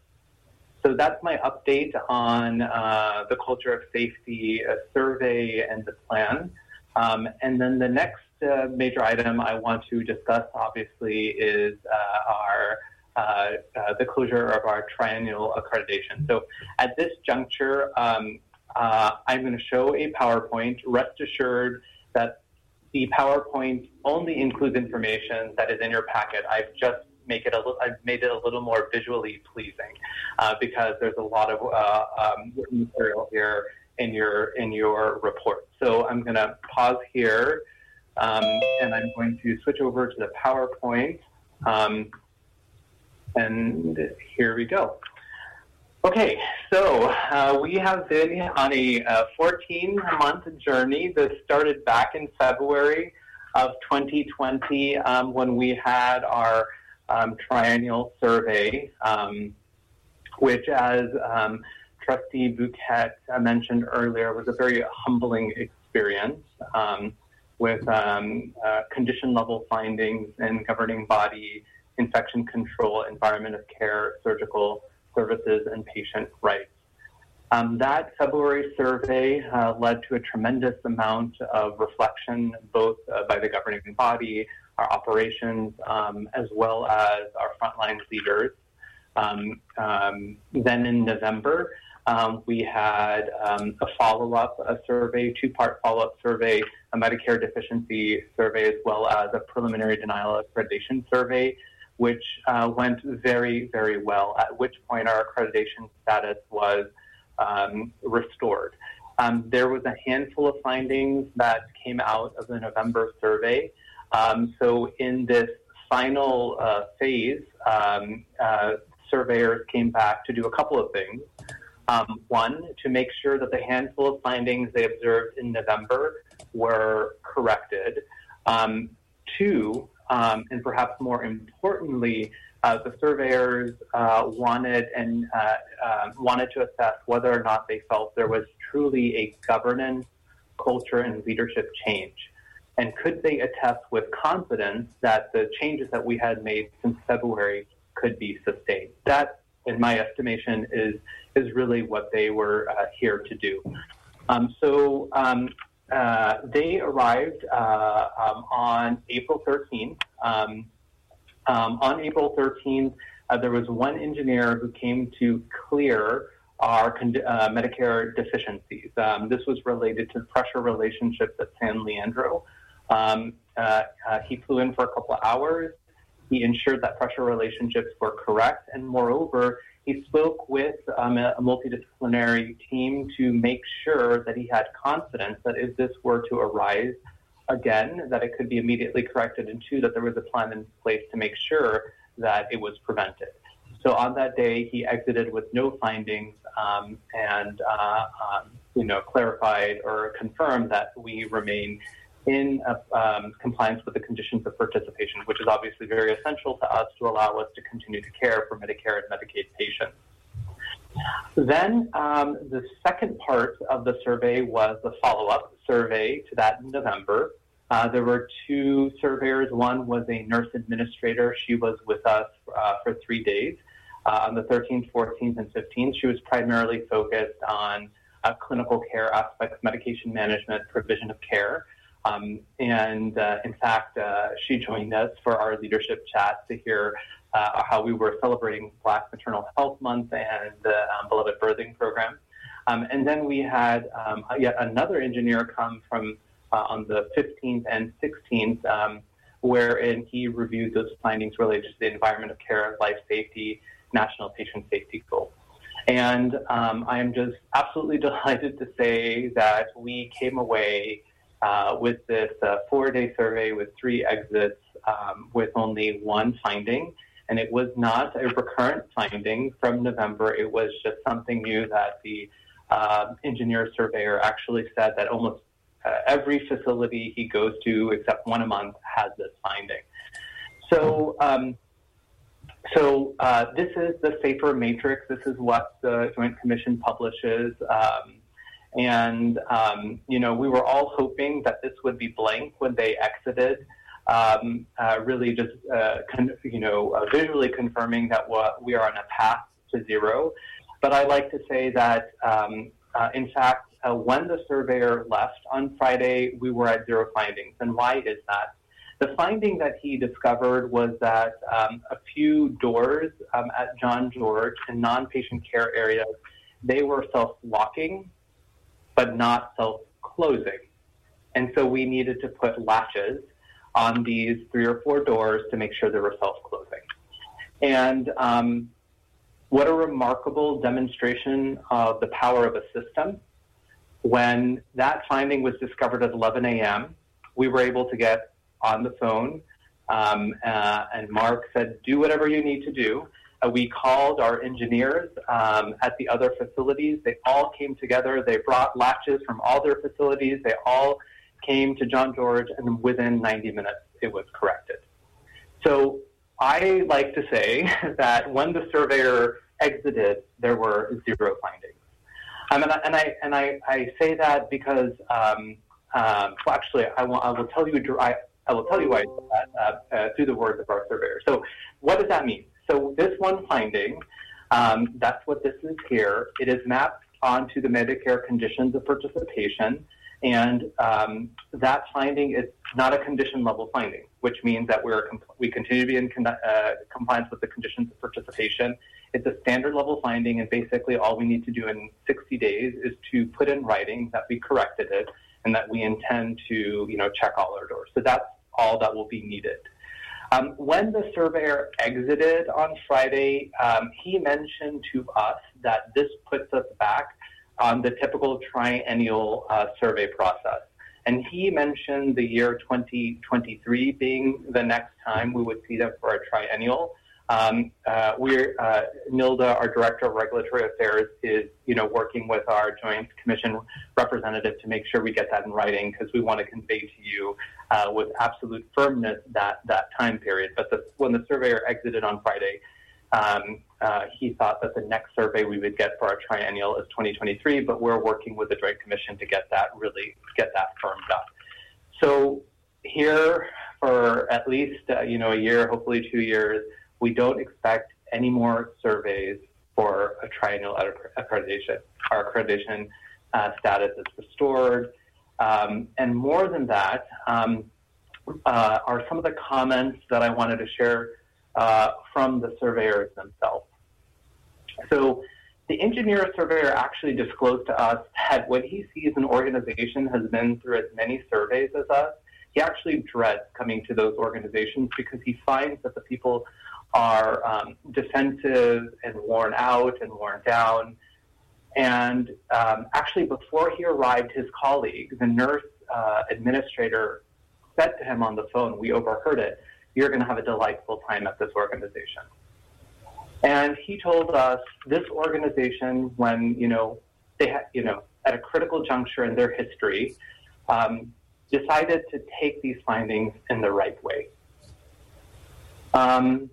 So that's my update on uh, the culture of safety uh, survey and the plan. Um, and then the next uh, major item I want to discuss, obviously, is uh, our uh, uh, the closure of our triennial accreditation. So at this juncture, um, I'm going to show a PowerPoint. Rest assured that the PowerPoint only includes information that is in your packet. I've just make it a little, I've made it a little more visually pleasing uh, because there's a lot of uh, um, material here in your in your report. So I'm going to pause here, um, and I'm going to switch over to the PowerPoint. Um, and here we go. Okay, so uh, we have been on a 14 month journey that started back in February of 2020 um, when we had our um, triennial survey, um, which, as um, Trustee Bhuket mentioned earlier, was a very humbling experience um, with um, uh, condition level findings and governing body, infection control, environment of care, surgical services, and patient rights. Um, that February survey uh, led to a tremendous amount of reflection, both uh, by the governing body, our operations, um, as well as our frontline leaders. Um, um then in November, um, we had um, a follow-up a survey, two-part follow-up survey, a Medicare deficiency survey, as well as a preliminary denial accreditation survey which uh, went very, very well, at which point our accreditation status was um, restored. Um, there was a handful of findings that came out of the November survey. Um, so in this final uh, phase, um, uh, surveyors came back to do a couple of things. Um, one, to make sure that the handful of findings they observed in November were corrected. Um, two, um, and perhaps more importantly, uh, the surveyors uh, wanted and uh, um, wanted to assess whether or not they felt there was truly a governance, culture, and leadership change. And could they attest with confidence that the changes that we had made since February could be sustained? That, in my estimation, is is really what they were uh, here to do. Um, so um, uh, they arrived uh, um, on April 13th. Um, um, on April 13th, uh, there was one engineer who came to clear our uh, Medicare deficiencies. Um, this was related to pressure relationships at San Leandro. Um, uh, he flew in for a couple of hours. He ensured that pressure relationships were correct, and moreover, he spoke with um, a multidisciplinary team to make sure that he had confidence that if this were to arise again, that it could be immediately corrected, and two, that there was a plan in place to make sure that it was prevented. So on that day, he exited with no findings um, and uh, um, you know clarified or confirmed that we remain in uh, um, compliance with the conditions of participation, which is obviously very essential to us to allow us to continue to care for Medicare and Medicaid patients. Then um, the second part of the survey was the follow-up survey to that in November. Uh, there were two surveyors. One was a nurse administrator. She was with us uh, for three days uh, on the 13th, 14th, and 15th. She was primarily focused on uh, clinical care aspects, medication management, provision of care. Um, and uh, in fact, uh, she joined us for our leadership chat to hear uh, how we were celebrating Black Maternal Health Month and the um, Beloved Birthing Program. Um, and then we had um, yet another engineer come from uh, on the 15th and 16th, um, wherein he reviewed those findings related to the environment of care, life safety, national patient safety goals. And um, I am just absolutely delighted to say that we came away uh, with this uh, four day survey with three exits um, with only one finding. And it was not a recurrent finding from November. It was just something new that the uh, engineer surveyor actually said that almost uh, every facility he goes to, except one a month, has this finding. So, um, so uh, this is the SAFER matrix. This is what the Joint Commission publishes. Um, and, um, you know, we were all hoping that this would be blank when they exited, um, uh, really just, uh, con- you know, uh, visually confirming that what we are on a path to zero. But I like to say that, um, uh, in fact, uh, when the surveyor left on Friday, we were at zero findings. And why is that? The finding that he discovered was that um, a few doors um, at John George in non-patient care areas, they were self-locking but not self-closing. And so we needed to put latches on these three or four doors to make sure they were self-closing. And um, what a remarkable demonstration of the power of a system. When that finding was discovered at 11 a.m., we were able to get on the phone, um, uh, and Mark said, "Do whatever you need to do." Uh, we called our engineers um, at the other facilities. They all came together. They brought latches from all their facilities. They all came to John George, and within 90 minutes, it was corrected. So I like to say that when the surveyor exited, there were zero findings. Um, and, I, and, I, and I, I say that because, um, um, well, actually, I will, I will tell you, I, I will tell you why I said that uh, uh, through the words of our surveyor. So, what does that mean? So this one finding, um, that's what this is here. It is mapped onto the Medicare conditions of participation. And um, that finding is not a condition level finding, which means that we're we continue to be in con- uh, compliance with the conditions of participation. It's a standard level finding, and basically all we need to do in 60 days is to put in writing that we corrected it and that we intend to, you know, check all our doors. So that's all that will be needed. Um, when the surveyor exited on Friday, um, he mentioned to us that this puts us back on the typical triennial uh, survey process. And he mentioned the year 2023 being the next time we would see them for a triennial. Um, uh, we're uh, Nilda, our director of regulatory affairs, is you know working with our Joint Commission representative to make sure we get that in writing because we want to convey to you uh, with absolute firmness that that time period. But the, when the surveyor exited on Friday, um, uh, he thought that the next survey we would get for our triennial is 2023. But we're working with the Joint Commission to get that really get that firmed up. So here for at least uh, you know a year, hopefully two years we don't expect any more surveys for a triennial accreditation. Our accreditation uh, status is restored. Um, and more than that, um, uh, are some of the comments that I wanted to share uh, from the surveyors themselves. So the engineer surveyor actually disclosed to us that when he sees an organization has been through as many surveys as us, he actually dreads coming to those organizations because he finds that the people are um, defensive and worn out and worn down. And um, actually, before he arrived, his colleague, the nurse uh, administrator, said to him on the phone, We overheard it, you're going to have a delightful time at this organization. And he told us this organization, when, you know, they had, you know, at a critical juncture in their history, um, decided to take these findings in the right way. Um,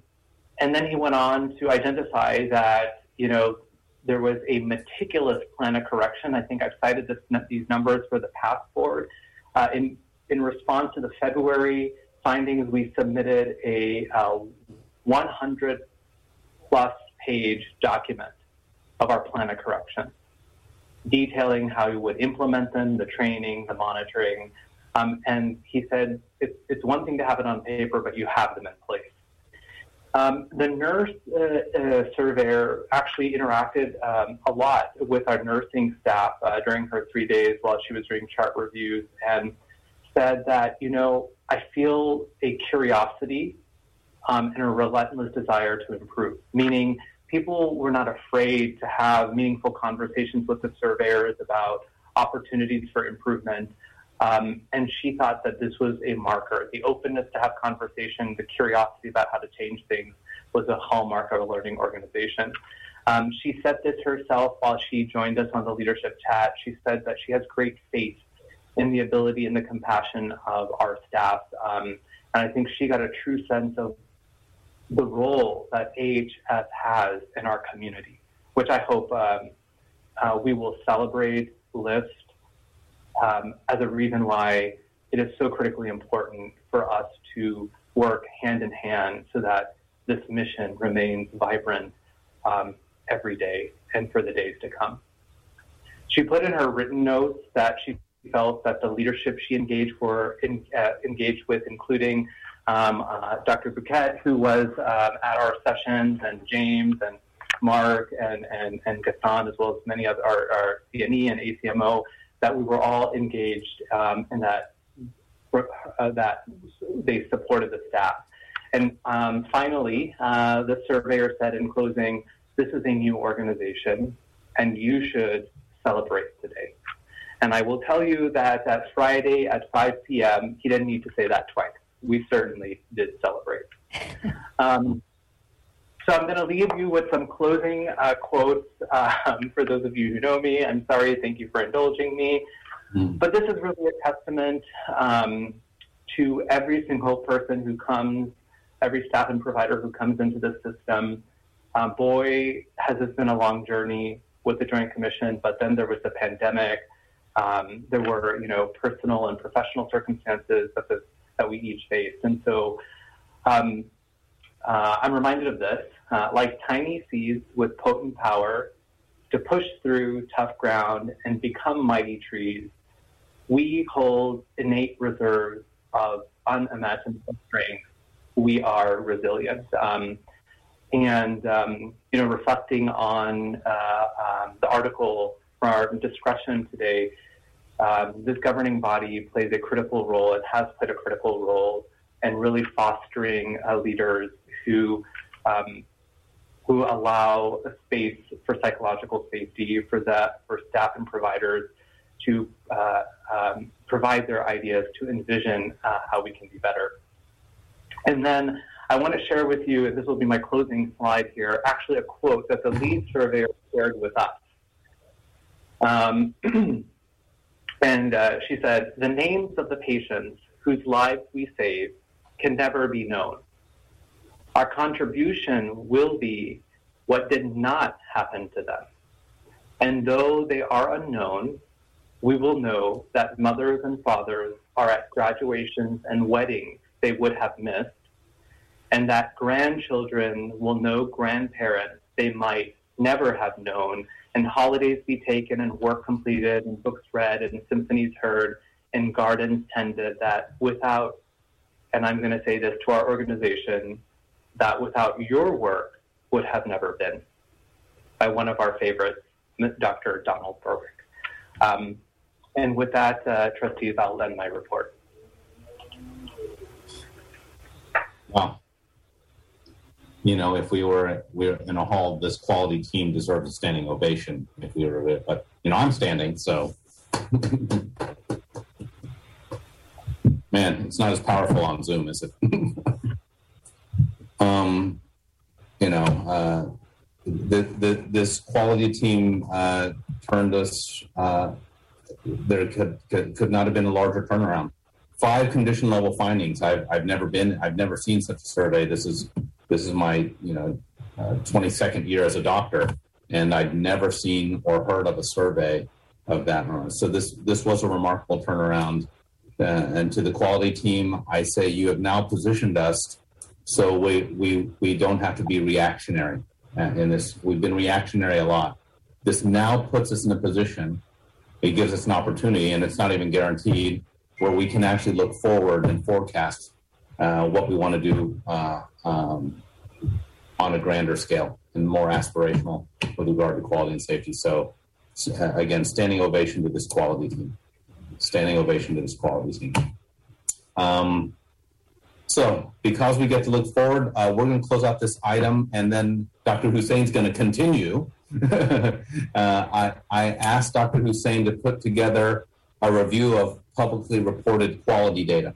and then he went on to identify that, you know, there was a meticulous plan of correction. I think I've cited this, these numbers for the path forward. Uh, in, in response to the February findings, we submitted a uh, 100 plus page document of our plan of correction, detailing how we would implement them, the training, the monitoring, Um, and he said, it's, it's one thing to have it on paper, but you have them in place. Um, the nurse uh, uh, surveyor actually interacted um, a lot with our nursing staff uh, during her three days while she was doing chart reviews and said that, you know, I feel a curiosity um, and a relentless desire to improve, meaning people were not afraid to have meaningful conversations with the surveyors about opportunities for improvement. Um, and she thought that this was a marker. The openness to have conversation, the curiosity about how to change things was a hallmark of a learning organization. Um, she said this herself while she joined us on the leadership chat. She said that she has great faith in the ability and the compassion of our staff. Um, and I think she got a true sense of the role that AHS has in our community, which I hope um, uh, we will celebrate, lift um, as a reason why it is so critically important for us to work hand in hand so that this mission remains vibrant um, every day and for the days to come. She put in her written notes that she felt that the leadership she engaged for in, uh, engaged with, including um, uh, Dr. Bhuket, who was um, at our sessions, and James and Mark and, and, and Gaston, as well as many of our, our CNE and ACMO, that we were all engaged um, and that, uh, that they supported the staff. And um, finally, uh, the surveyor said in closing, this is a new organization and you should celebrate today. And I will tell you that at Friday at 5 p.m., he didn't need to say that twice we certainly did celebrate. Um, so I'm going to leave you with some closing uh, quotes um, for those of you who know me. I'm sorry, thank you for indulging me. Mm. But this is really a testament um, to every single person who comes, every staff and provider who comes into the system. Uh, boy, has this been a long journey with the Joint Commission, but then there was the pandemic. Um, there were, you know, personal and professional circumstances that this that we each faced. And so um, uh, I'm reminded of this uh, like tiny seeds with potent power to push through tough ground and become mighty trees. We hold innate reserves of unimaginable strength. We are resilient. Um, and, um, you know, reflecting on uh, um, the article from our discussion today, um, this governing body plays a critical role. It has played a critical role in really fostering uh, leaders who um, who allow a space for psychological safety for that for staff and providers to uh, um, provide their ideas to envision uh, how we can be better. And then I want to share with you, this will be my closing slide here, actually a quote that the lead surveyor shared with us. Um, And uh, she said, the names of the patients whose lives we save can never be known. Our contribution will be what did not happen to them. And though they are unknown, we will know that mothers and fathers are at graduations and weddings they would have missed, and that grandchildren will know grandparents they might never have known and holidays be taken and work completed and books read and symphonies heard and gardens tended that without, and I'm going to say this to our organization, that without your work would have never been by one of our favorites, Dr. Donald Berwick. Um, and with that, uh, trustees, I'll end my report. Wow you know, if we were we are in a hall, this quality team deserves a standing ovation if we were it. But you know, I'm standing, so man, it's not as powerful on Zoom, is it? um, you know, uh, the, the, this quality team uh, turned us. Uh, there could, could could not have been a larger turnaround. Five condition level findings. I've I've never been. I've never seen such a survey. This is this is my you know uh, 22nd year as a doctor, and I've never seen or heard of a survey of that. So this this was a remarkable turnaround. Uh, and to the quality team, I say you have now positioned us so we we we don't have to be reactionary. In this, we've been reactionary a lot. This now puts us in a position. It gives us an opportunity, and it's not even guaranteed where we can actually look forward and forecast uh, what we want to do uh, um, on a grander scale and more aspirational with regard to quality and safety. So, uh, again, standing ovation to this quality team. Standing ovation to this quality team. Um, so, because we get to look forward, uh, we're going to close out this item, and then Dr. Hussein's going to continue. uh, I, I asked Dr. Hussein to put together a review of publicly reported quality data.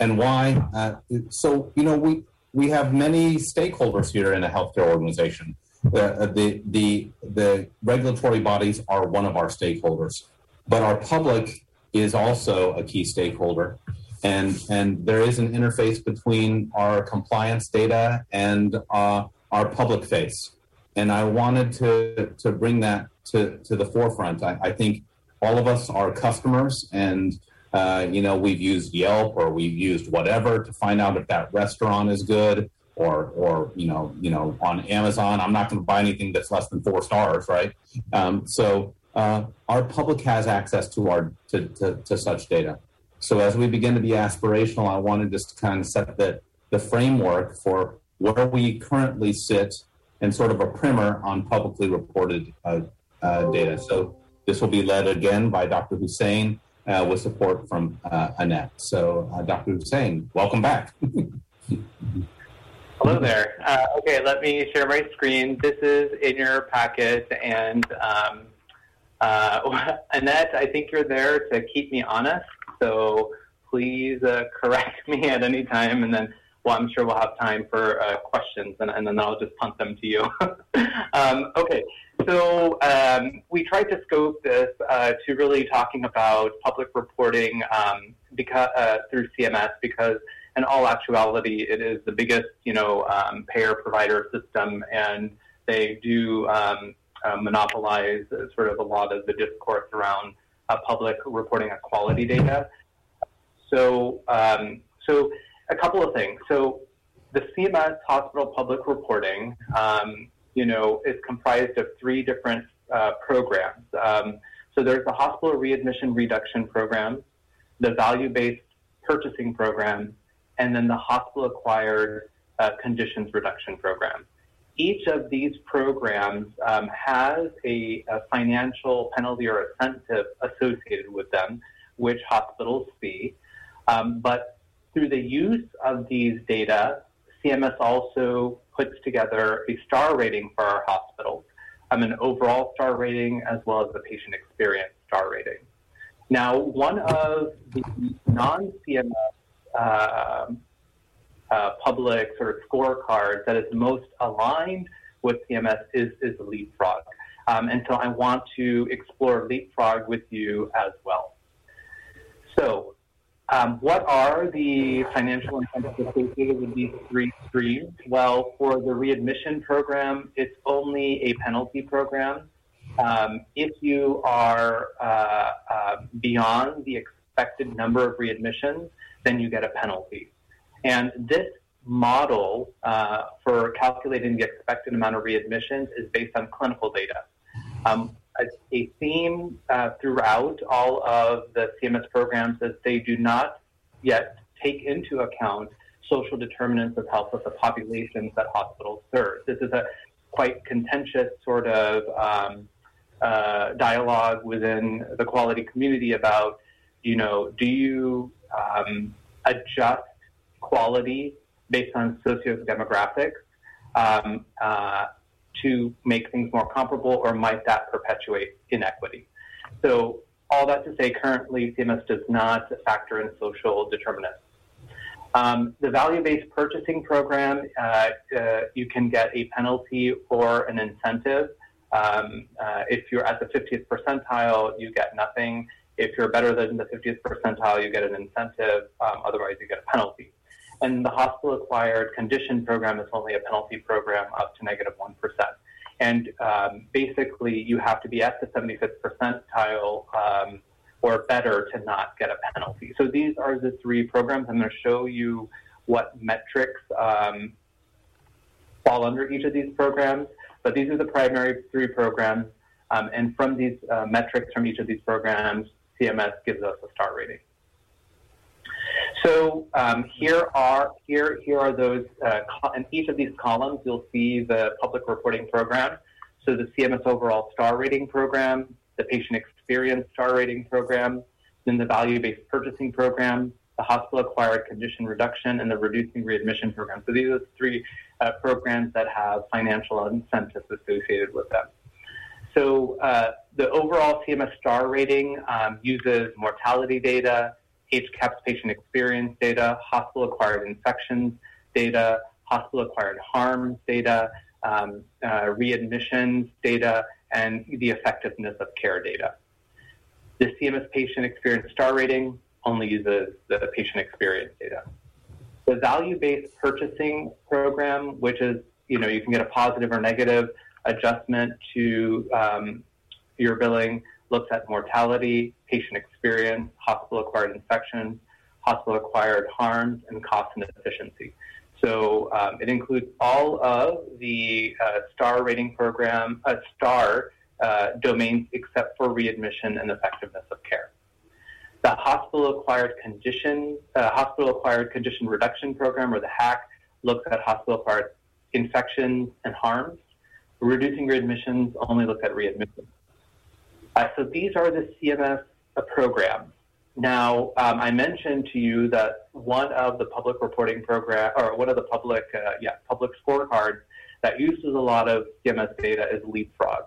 And why? Uh, so, you know, we, we have many stakeholders here in a healthcare organization. The, the, the, the regulatory bodies are one of our stakeholders, but our public is also a key stakeholder and and there is an interface between our compliance data and uh, our public face. And i wanted to to bring that to to the forefront. I, I think all of us are customers and uh, you know we've used yelp or we've used whatever to find out if that restaurant is good or or you know you know on amazon. I'm not going to buy anything that's less than four stars right? Um, so uh, our public has access to our to, to, to such data so as we begin to be aspirational, I wanted just to kind of set the, the framework for where we currently sit and sort of a primer on publicly reported uh, uh, data. So this will be led again by Dr. Hussein uh, with support from uh, Annette. So uh, Dr. Hussein, welcome back. Hello there. Uh, okay, let me share my screen. This is in your packet, and um, Annette, I think you're there to keep me honest. So please uh, correct me at any time, and then well, I'm sure we'll have time for uh, questions, and, and, then I'll just punt them to you. um, okay, so um, we tried to scope this uh, to really talking about public reporting um, because, uh, through CMS because, in all actuality, it is the biggest, you know, um, payer-provider system, and they do um, uh, monopolize sort of a lot of the discourse around uh, public reporting of quality data. So, um, so a couple of things. So, the CMS hospital public reporting, um, you know, is comprised of three different uh, programs. Um, so there's the hospital readmission reduction program, the value-based purchasing program, and then the hospital acquired uh, conditions reduction program each of these programs um, has a, a, financial penalty or incentive associated with them, which hospitals see. Um, but through the use of these data, CMS also puts together a star rating for our hospitals, um, an overall star rating as well as the patient experience star rating. Now, one of the non CMS uh, uh, public sort of scorecard that is most aligned with CMS is, is Leapfrog. Um, and so I want to explore Leapfrog with you as well. So, um, what are the financial incentives associated with these three streams? Well, for the readmission program, it's only a penalty program. Um, if you are uh, uh, beyond the expected number of readmissions, then you get a penalty. And this model uh, for calculating the expected amount of readmissions is based on clinical data. Um, a, a, theme uh, throughout all of the CMS programs is they do not yet take into account social determinants of health of the populations that hospitals serve. This is a quite contentious sort of um, uh, dialogue within the quality community about, you know, do you um, adjust quality based on sociodemographics um, uh, to make things more comparable, or might that perpetuate inequity? So, all that to say, currently CMS does not factor in social determinants. Um, the value-based purchasing program, uh, uh, you can get a penalty or an incentive. Um, uh, if you're at the 50th percentile, you get nothing. If you're better than the 50th percentile, you get an incentive. Um, otherwise, you get a penalty. And the hospital acquired condition program is only a penalty program up to negative 1. And um, basically, you have to be at the 75th percentile um, or better to not get a penalty. So these are the three programs. I'm going to show you what metrics um, fall under each of these programs. But these are the primary three programs. Um, and from these uh, metrics from each of these programs, CMS gives us a star rating. So um, here are here here are those. Uh, in each of these columns, you'll see the public reporting program. So the CMS overall star rating program, the patient experience star rating program, then the value-based purchasing program, the hospital-acquired condition reduction, and the reducing readmission program. So these are the three uh, programs that have financial incentives associated with them. So uh, the overall CMS star rating um, uses mortality data, HCAHPS patient experience data, hospital-acquired infections data, hospital-acquired harms data, um, uh, readmissions data, and the effectiveness of care data. The CMS patient experience star rating only uses the patient experience data. The value-based purchasing program, which is, you know, you can get a positive or negative adjustment to um, your billing, looks at mortality, patient experience, hospital-acquired infections, hospital-acquired harms, and cost and efficiency. So um, it includes all of the uh, STAR rating program, uh, STAR uh, domains except for readmission and effectiveness of care. The hospital-acquired condition, uh, hospital-acquired condition reduction program, or the HAC, looks at hospital-acquired infections and harms. Reducing readmissions only looks at readmissions. Uh, so these are the CMS uh, programs. Now, um, I mentioned to you that one of the public reporting program, or one of the public, uh, yeah, public scorecards that uses a lot of CMS data is Leapfrog.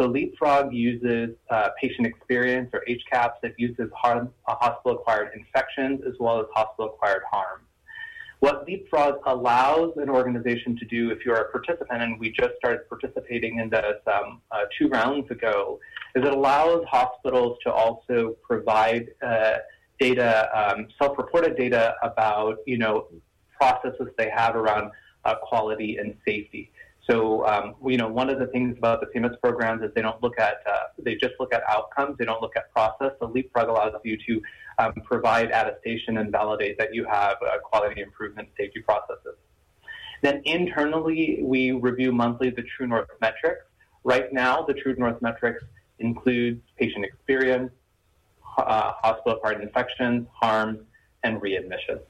So Leapfrog uses uh, patient experience or HCAHPS. It uses uh, hospital-acquired infections as well as hospital-acquired harm. What Leapfrog allows an organization to do, if you're a participant, and we just started participating in this um, uh, two rounds ago, is it allows hospitals to also provide uh, data, um, self-reported data about, you know, processes they have around uh, quality and safety. So, um, you know, one of the things about the CMS programs is they don't look at, uh, they just look at outcomes. They don't look at process. So Leapfrog allows you to um, provide attestation and validate that you have uh, quality improvement safety processes. Then internally, we review monthly the True North metrics. Right now, the True North metrics includes patient experience, uh, hospital-acquired infections, harms, and readmissions.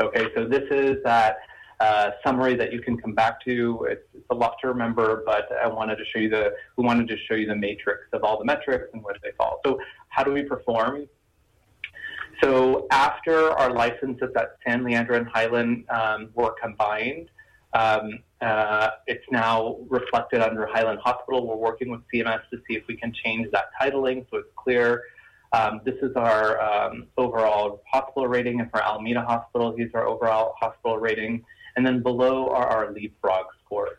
Okay, so this is that uh, summary that you can come back to. It's, it's, a lot to remember, but I wanted to show you the we wanted to show you the matrix of all the metrics and where they fall. So how do we perform? So after our licenses at San Leandro and Highland um, were combined, um, uh, it's now reflected under Highland Hospital. We're working with CMS to see if we can change that titling so it's clear. Um, this is our um, overall hospital rating, and for Alameda Hospital, here's our overall hospital rating. And then below are our leapfrog scores.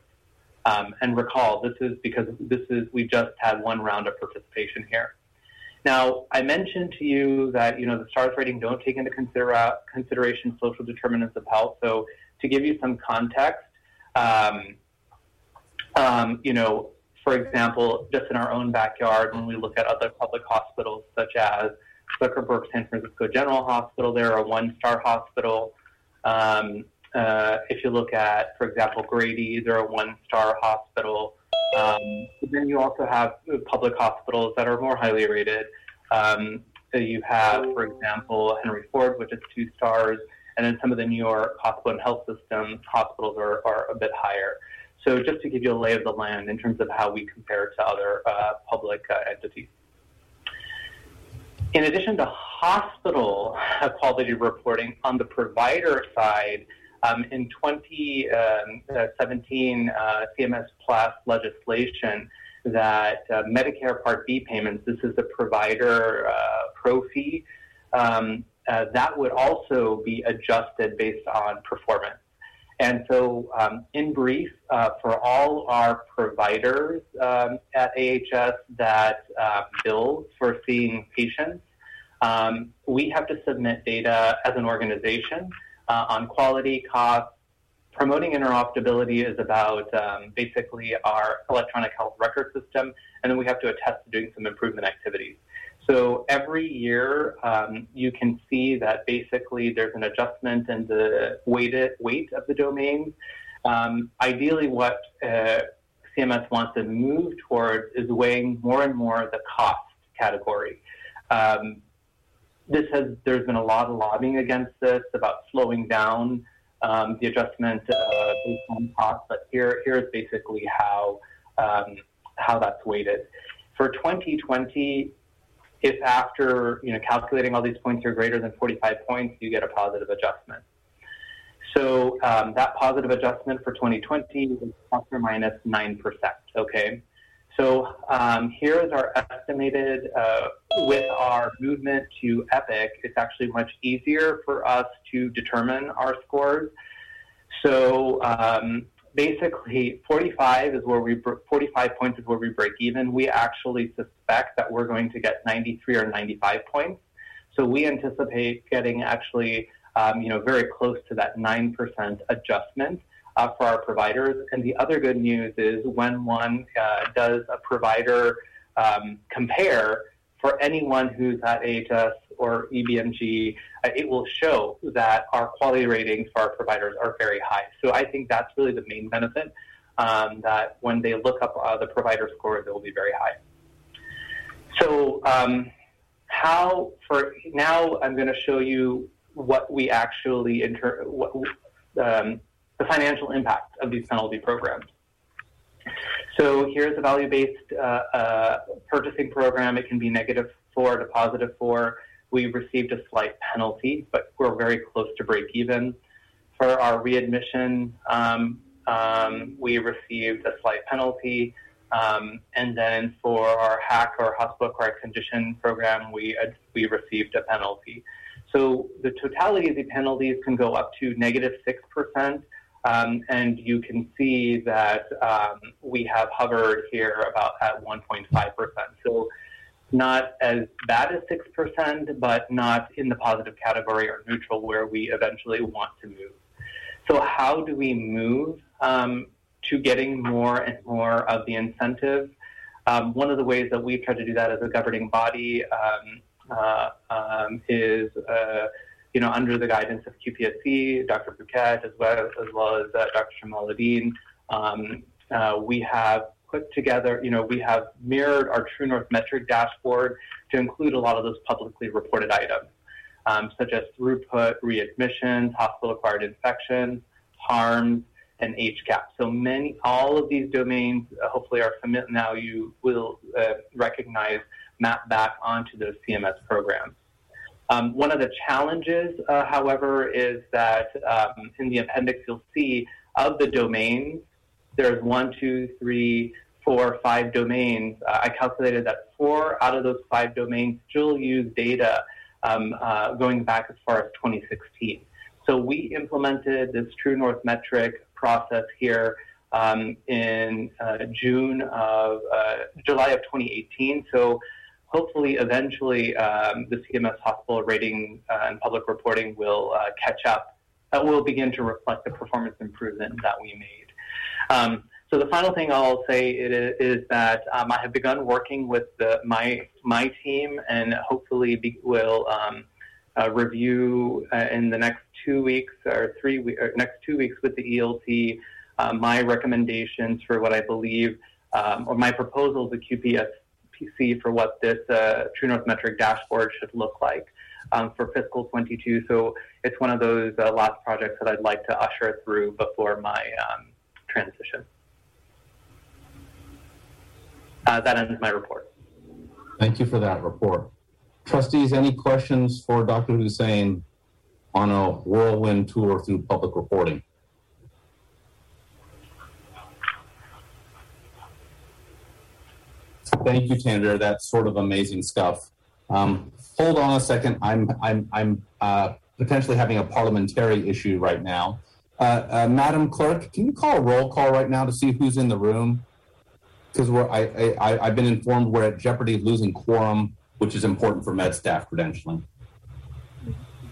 Um, and recall, this is because this is we just had one round of participation here. Now, I mentioned to you that you know the STARS rating don't take into consider- consideration social determinants of health. So, to give you some context, um, um, you know, for example, just in our own backyard, when we look at other public hospitals such as Zuckerberg San Francisco General Hospital, they're a one-star hospital. Um, uh, if you look at, for example, Grady, they're a one-star hospital. Um, then you also have public hospitals that are more highly rated. Um, so you have, for example, Henry Ford, which is two stars, and then some of the New York hospital and health system hospitals are, are a bit higher. So just to give you a lay of the land in terms of how we compare to other uh, public uh, entities. In addition to hospital quality reporting, on the provider side, um, in 2017, uh, CMS Plus legislation that uh, Medicare Part B payments, this is the provider uh, pro fee, um, uh, that would also be adjusted based on performance. And so, um, in brief, uh, for all our providers um, at AHS that uh, bill for seeing patients, um, we have to submit data as an organization uh, on quality, cost. Promoting interoperability is about um, basically our electronic health record system, and then we have to attest to doing some improvement activities. So every year, um, you can see that basically there's an adjustment in the weighted weight of the domains. Um, ideally, what uh, CMS wants to move towards is weighing more and more the cost category. Um, this has there's been a lot of lobbying against this about slowing down um, the adjustment uh, based on cost. But here here's basically how um, how that's weighted for 2020. If after you know calculating all these points are greater than 45 points, you get a positive adjustment. So um, that positive adjustment for 2020 is plus or minus nine percent. Okay. So um, here is our estimated, uh, with our movement to EPIC, it's actually much easier for us to determine our scores. So um, basically 45 is where we, 45 points is where we break even. We actually suspect that we're going to get 93 or 95 points. So we anticipate getting actually, um, you know, very close to that 9% adjustment uh, for our providers. And the other good news is when one uh, does a provider um, compare for anyone who's at AHS or EBMG, uh, it will show that our quality ratings for our providers are very high. So I think that's really the main benefit. Um, that when they look up uh, the provider scores, it will be very high. So um, how for now, I'm going to show you what we actually inter- what, um, the financial impact of these penalty programs. So here's a value-based uh, uh, purchasing program. It can be negative four to positive four. We received a slight penalty, but we're very close to break even. For our readmission, um, um, we received a slight penalty. Um, and then for our HAC or hospital acquired condition program, we, we received a penalty. So the totality of the penalties can go up to negative 6%. Um, and you can see that um, we have hovered here about at 1.5%. So not as bad as 6%, but not in the positive category or neutral where we eventually want to move. So how do we move um, to getting more and more of the incentive? Um, one of the ways that we've tried to do that as a governing body um, uh, um, is uh, you know, under the guidance of QPSC, Dr. Bhuket, as well as, well as uh, Dr. Jamaluddin, um, uh, we have put together, you know, we have mirrored our True North metric dashboard to include a lot of those publicly reported items, um, such as throughput, readmissions, hospital-acquired infections, harms, and HCAHPS. So many, all of these domains, uh, hopefully, are familiar now. You will uh, recognize map back onto those CMS programs. Um, one of the challenges, uh, however, is that um, in the appendix you'll see of the domains, there's one, two, three, four, five domains. Uh, I calculated that four out of those five domains still use data um, uh, going back as far as 2016. So we implemented this True North metric process here um, in uh, June of uh, July of 2018. So hopefully eventually um, the CMS hospital rating uh, and public reporting will uh, catch up. That will begin to reflect the performance improvement that we made. Um, so the final thing I'll say is, is that um, I have begun working with the, my my team and hopefully be, will um, uh, review uh, in the next two weeks or three we- or next two weeks with the ELT uh, my recommendations for what I believe um, or my proposal to QPS see for what this uh, True North metric dashboard should look like um, for fiscal 22. So it's one of those uh, last projects that I'd like to usher through before my um, transition. Uh, that ends my report. Thank you for that report. Trustees, any questions for Dr. Hussein on a whirlwind tour through public reporting? Thank you, Tanvir. That's sort of amazing stuff. Um, hold on a second. I'm I'm I'm uh, potentially having a parliamentary issue right now. Uh, uh, Madam Clerk, can you call a roll call right now to see who's in the room? Because we're I, I I've been informed we're at jeopardy of losing quorum, which is important for med staff credentialing.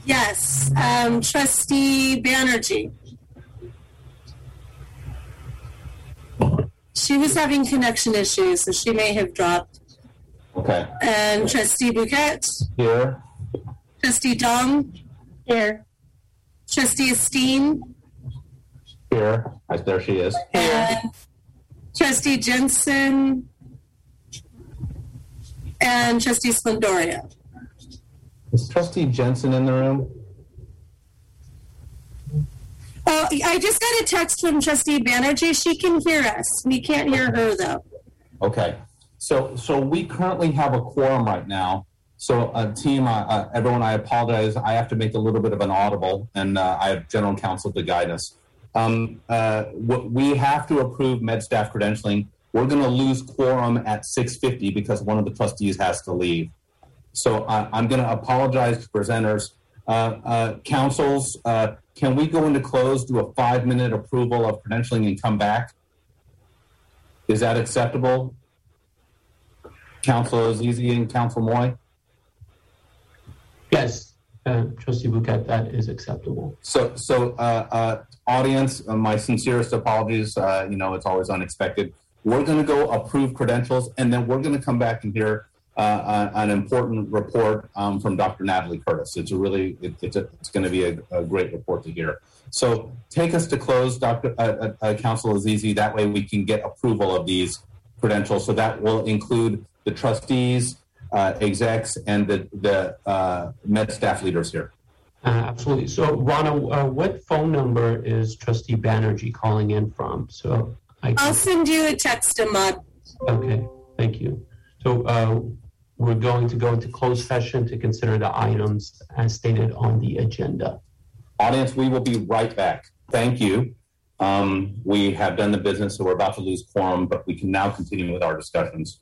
Yes, um, Trustee Banerjee. She was having connection issues, so she may have dropped. Okay. And Trustee Bhuket, Here. Trustee Dong, Here. Trustee Esteen, Here. There she is. and Trustee Jensen, and Trustee Splendoria. Is Trustee Jensen in the room? Oh, I just got a text from Trustee Banerjee. She can hear us. We can't hear her though. Okay. So, so we currently have a quorum right now. So, uh, team, uh, uh, everyone, I apologize. I have to make a little bit of an audible, and uh, I have general counsel to guide us. Um, uh, w- we have to approve med staff credentialing. We're going to lose quorum at 6:50 because one of the trustees has to leave. So, I'm going to apologize to presenters. Uh, uh, councils, uh, can we go into close, do a five-minute approval of credentialing, and come back? Is that acceptable? Counsel Azizi and Counsel Moy? Yes, uh, Trustee Bhuket, that is acceptable. So, so uh, uh, audience, uh, my sincerest apologies. Uh, you know, it's always unexpected. We're going to go approve credentials, and then we're going to come back and hear uh, an important report um, from Dr. Natalie Curtis. It's a really, it, it's, it's going to be a, a, great report to hear. So, take us to close, Dr. Uh, uh, Counsel Azizi. That way, we can get approval of these credentials. So that will include the trustees, uh, execs, and the the uh, med staff leaders here. Uh, absolutely. So, Rana, uh, what phone number is Trustee Banerjee calling in from? So, I can... I'll send you a text, Ahmad. Okay, thank you. So, uh, we're going to go into closed session to consider the items as stated on the agenda. Audience, we will be right back. Thank you. Um, we have done the business, so we're about to lose quorum, but we can now continue with our discussions.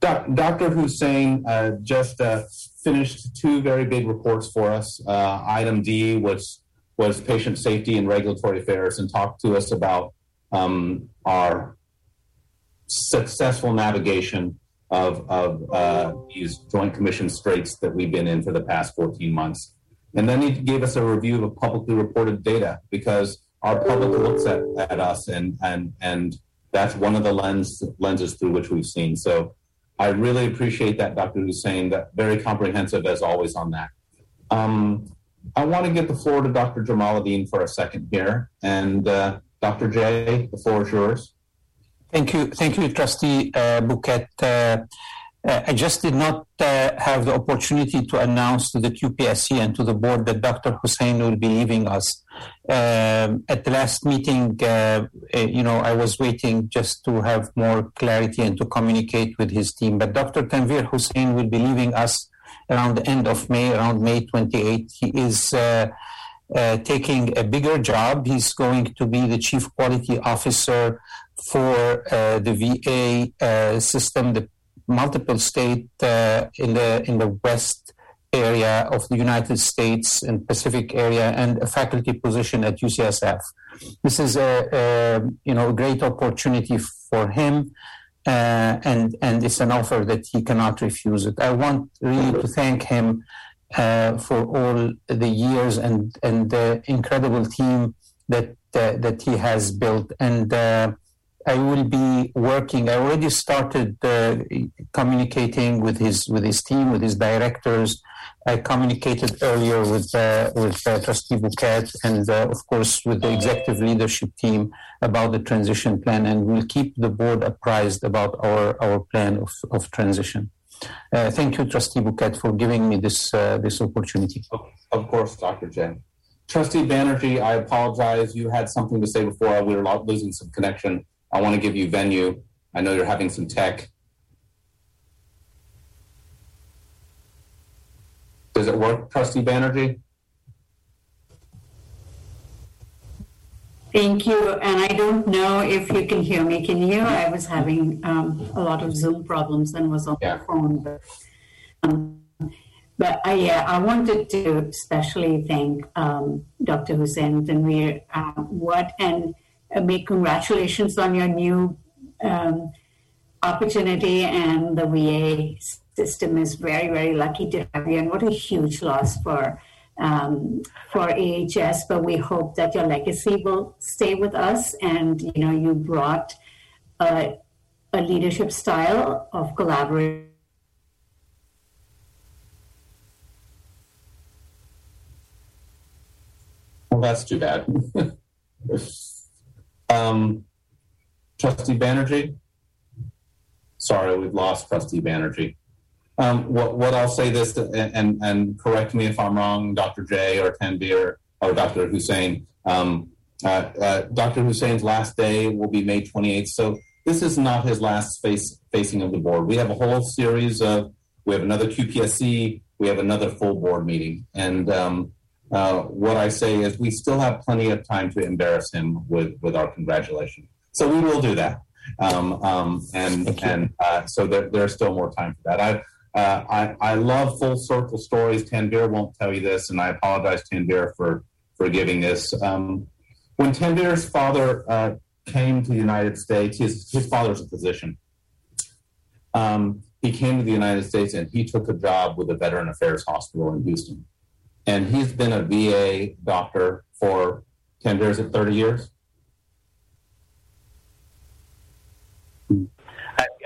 Dr. Hussein uh, just uh, finished two very big reports for us. Uh, item D was was patient safety and regulatory affairs, and talked to us about um, our successful navigation of, of uh, these Joint Commission straits that we've been in for the past 14 months. And then he gave us a review of publicly reported data because our public looks at, at us, and and and that's one of the lens lenses through which we've seen. So I really appreciate that, Dr. Hussein. That very comprehensive as always on that. Um, I want to give the floor to Dr. Jamaluddin for a second here, and uh, Dr. J, the floor is yours. Thank you, thank you, Trustee uh, Bhuket. Uh, uh, I just did not uh, have the opportunity to announce to the QPSC and to the board that Dr. Hussein will be leaving us. Um, at the last meeting, uh, uh, you know, I was waiting just to have more clarity and to communicate with his team. But Dr. Tanvir Hussein will be leaving us around the end of May, around May 28. He is uh, uh, taking a bigger job. He's going to be the chief quality officer for the VA system, the multiple state uh, in the in the west area of the United States and Pacific area, and a faculty position at UCSF. This is a, a you know a great opportunity for him. Uh, and and it's an offer that he cannot refuse it. I want really to thank him uh, for all the years and and the incredible team that uh, that he has built. And uh, I will be working. I already started uh, communicating with his with his team, with his directors. I communicated earlier with uh, with uh, Trustee Bhuket and uh, of course with the executive leadership team about the transition plan, and we'll keep the board apprised about our our plan of, of transition. Uh, thank you, Trustee Bhuket, for giving me this uh, this opportunity. Of course, Dr. J. Trustee Banerjee, I apologize. You had something to say before. We were losing some connection. I want to give you venue. I know you're having some tech. Does it work, Trustee Banerjee? Thank you. And I don't know if you can hear me. Can you? I was having um, a lot of Zoom problems and was on yeah. the phone. But, um, but I, yeah, I wanted to especially thank um, Dr. Hussein Tanvir. Uh, what and uh, make congratulations on your new um, opportunity. And the VA system is very, very lucky to have you. And what a huge loss for um, for AHS. But we hope that your legacy will stay with us. And you know, you brought a, a leadership style of collaboration. Well, that's too bad. Um, Trustee Banerjee? Sorry, we've lost Trustee Banerjee. Um, what, what I'll say this, to, and, and correct me if I'm wrong, Dr. J or Tanvir or Dr. Hussein. Um, uh, uh, Dr. Hussein's last day will be May 28th. So this is not his last face facing of the board. We have a whole series of, we have another QPSC, we have another full board meeting. And um, uh, what I say is we still have plenty of time to embarrass him with, with our congratulations. So we will do that. Um, um, and and uh, so there, there's still more time for that. I, uh, I, I love full circle stories. Tanvir won't tell you this, and I apologize, Tanvir, for, for giving this. Um, when Tanvir's father uh, came to the United States, his, his father's a physician. Um, he came to the United States and he took a job with a Veteran Affairs Hospital in Houston. And he's been a VA doctor for Tanvir's at 30 years. Uh,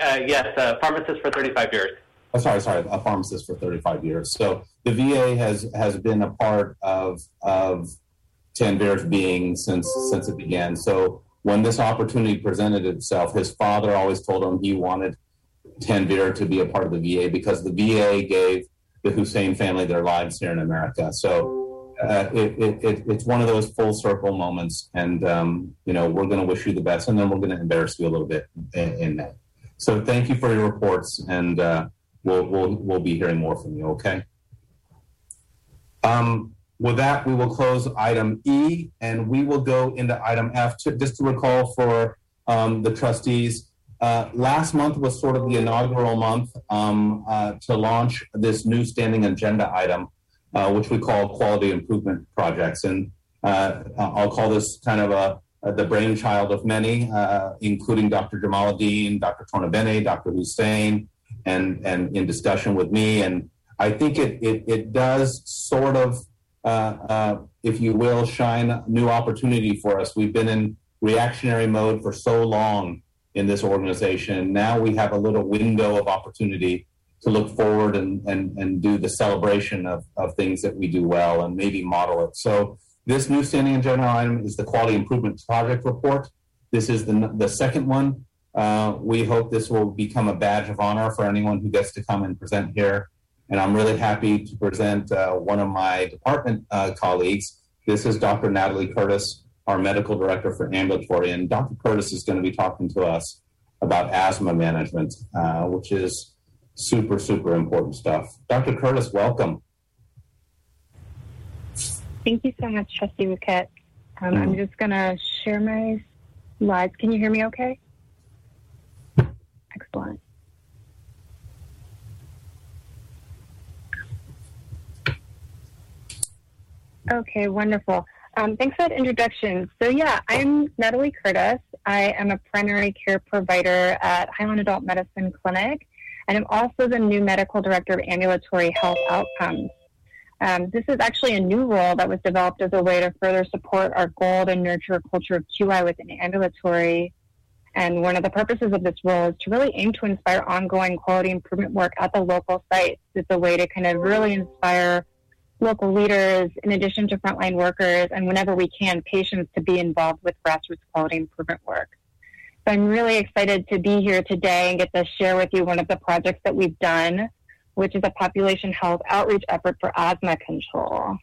uh, yes, uh, pharmacist for 35 years. Oh, sorry, sorry, a pharmacist for 35 years. So the VA has has been a part of of Tanvir's being since since it began. So when this opportunity presented itself, his father always told him he wanted Tanvir to be a part of the VA because the VA gave the Hussein family their lives here in America. So uh, it, it, it, it's one of those full circle moments, and um, you know we're going to wish you the best, and then we're going to embarrass you a little bit in, in that. So thank you for your reports, and uh, we'll we'll we'll be hearing more from you. Okay. Um, with that, we will close item E, and we will go into item F. To, just to recall for um, the trustees, uh, last month was sort of the inaugural month um, uh, to launch this new standing agenda item, uh, which we call quality improvement projects, and uh, I'll call this kind of a the brainchild of many, uh, including Dr. Jamaluddin, Dr. Tonabene, Dr. Hussein, and and in discussion with me. And I think it it, it does sort of, uh, uh, if you will, shine new opportunity for us. We've been in reactionary mode for so long in this organization. Now we have a little window of opportunity to look forward and and, and do the celebration of, of things that we do well and maybe model it. So this new standing agenda item is the quality improvement project report. This is the, the second one. Uh, we hope this will become a badge of honor for anyone who gets to come and present here. And I'm really happy to present uh, one of my department uh, colleagues. This is Dr. Natalie Curtis, our medical director for ambulatory. And Dr. Curtis is going to be talking to us about asthma management, uh, which is super, super important stuff. Dr. Curtis, welcome. Thank you so much, Trustee Bhuket. Um, I'm just going to share my slides. Can you hear me okay? Okay, wonderful. Um, thanks for that introduction. So, yeah, I'm Natalie Curtis. I am a primary care provider at Highland Adult Medicine Clinic, and I'm also the new medical director of ambulatory health outcomes. Um, this is actually a new role that was developed as a way to further support our goal to nurture a culture of QI within ambulatory. And one of the purposes of this role is to really aim to inspire ongoing quality improvement work at the local sites. It's a way to kind of really inspire local leaders, in addition to frontline workers, and whenever we can, patients to be involved with grassroots quality improvement work. So I'm really excited to be here today and get to share with you one of the projects that we've done which is a population health outreach effort for asthma control.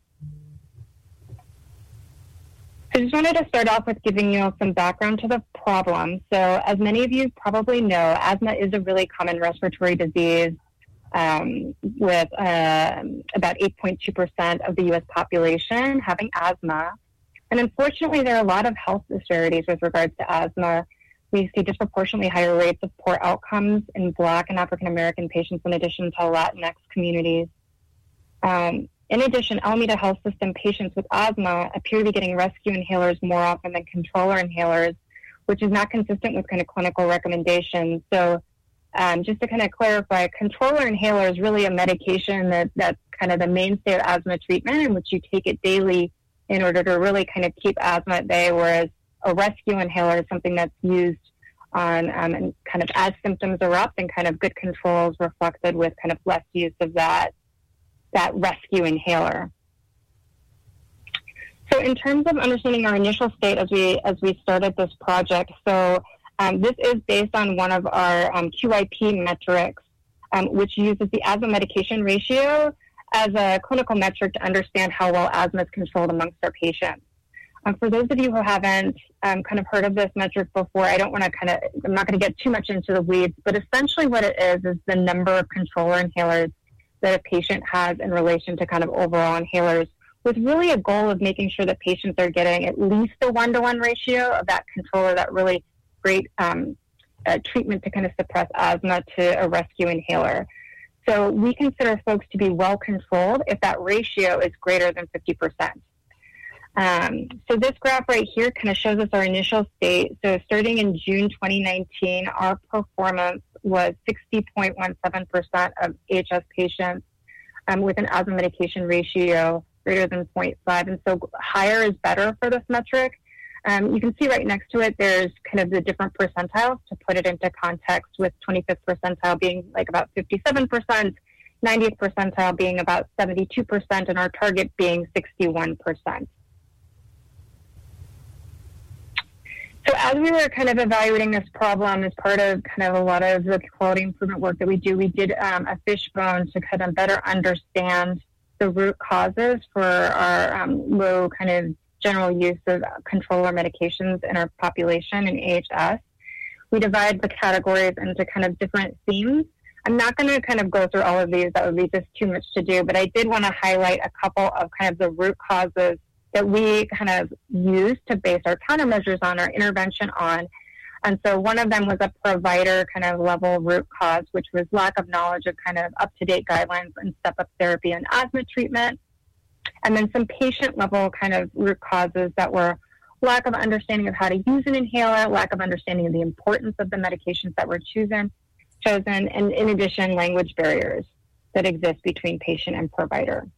I just wanted to start off with giving you some background to the problem. So, as many of you probably know, asthma is a really common respiratory disease um, with uh, about 8.2% of the US population having asthma. And unfortunately, there are a lot of health disparities with regards to asthma we see disproportionately higher rates of poor outcomes in Black and African American patients, in addition to Latinx communities. Um, in addition, Alameda Health System patients with asthma appear to be getting rescue inhalers more often than controller inhalers, which is not consistent with kind of clinical recommendations. So, um, just to kind of clarify, controller inhaler is really a medication that, that's kind of the mainstay of asthma treatment, in which you take it daily in order to really kind of keep asthma at bay, whereas a rescue inhaler is something that's used on um, and kind of as symptoms erupt and kind of good controls reflected with kind of less use of that that rescue inhaler. So in terms of understanding our initial state as we as we started this project, so um, this is based on one of our um, QIP metrics, um, which uses the asthma medication ratio as a clinical metric to understand how well asthma is controlled amongst our patients. Um, for those of you who haven't um, kind of heard of this metric before, I don't want to kind of, I'm not going to get too much into the weeds, but essentially what it is is the number of controller inhalers that a patient has in relation to kind of overall inhalers, with really a goal of making sure that patients are getting at least a one to one ratio of that controller, that really great um, uh, treatment to kind of suppress asthma to a rescue inhaler. So we consider folks to be well controlled if that ratio is greater than 50%. Um, so this graph right here kind of shows us our initial state. So starting in June 2019, our performance was 60.17% of AHS patients um, with an asthma medication ratio greater than 0.5. And so higher is better for this metric. Um, you can see right next to it, there's kind of the different percentiles to put it into context with 25th percentile being like about 57%, 90th percentile being about 72%, and our target being 61%. So as we were kind of evaluating this problem as part of kind of a lot of the quality improvement work that we do, we did um, a fishbone to kind of better understand the root causes for our um, low kind of general use of controller medications in our population in AHS. We divide the categories into kind of different themes. I'm not going to kind of go through all of these. That would be just too much to do. But I did want to highlight a couple of kind of the root causes that we kind of use to base our countermeasures on, our intervention on. And so one of them was a provider kind of level root cause, which was lack of knowledge of kind of up to date guidelines and step up therapy and asthma treatment. And then some patient level kind of root causes that were lack of understanding of how to use an inhaler, lack of understanding of the importance of the medications that were chosen, chosen, and in addition, language barriers that exist between patient and provider.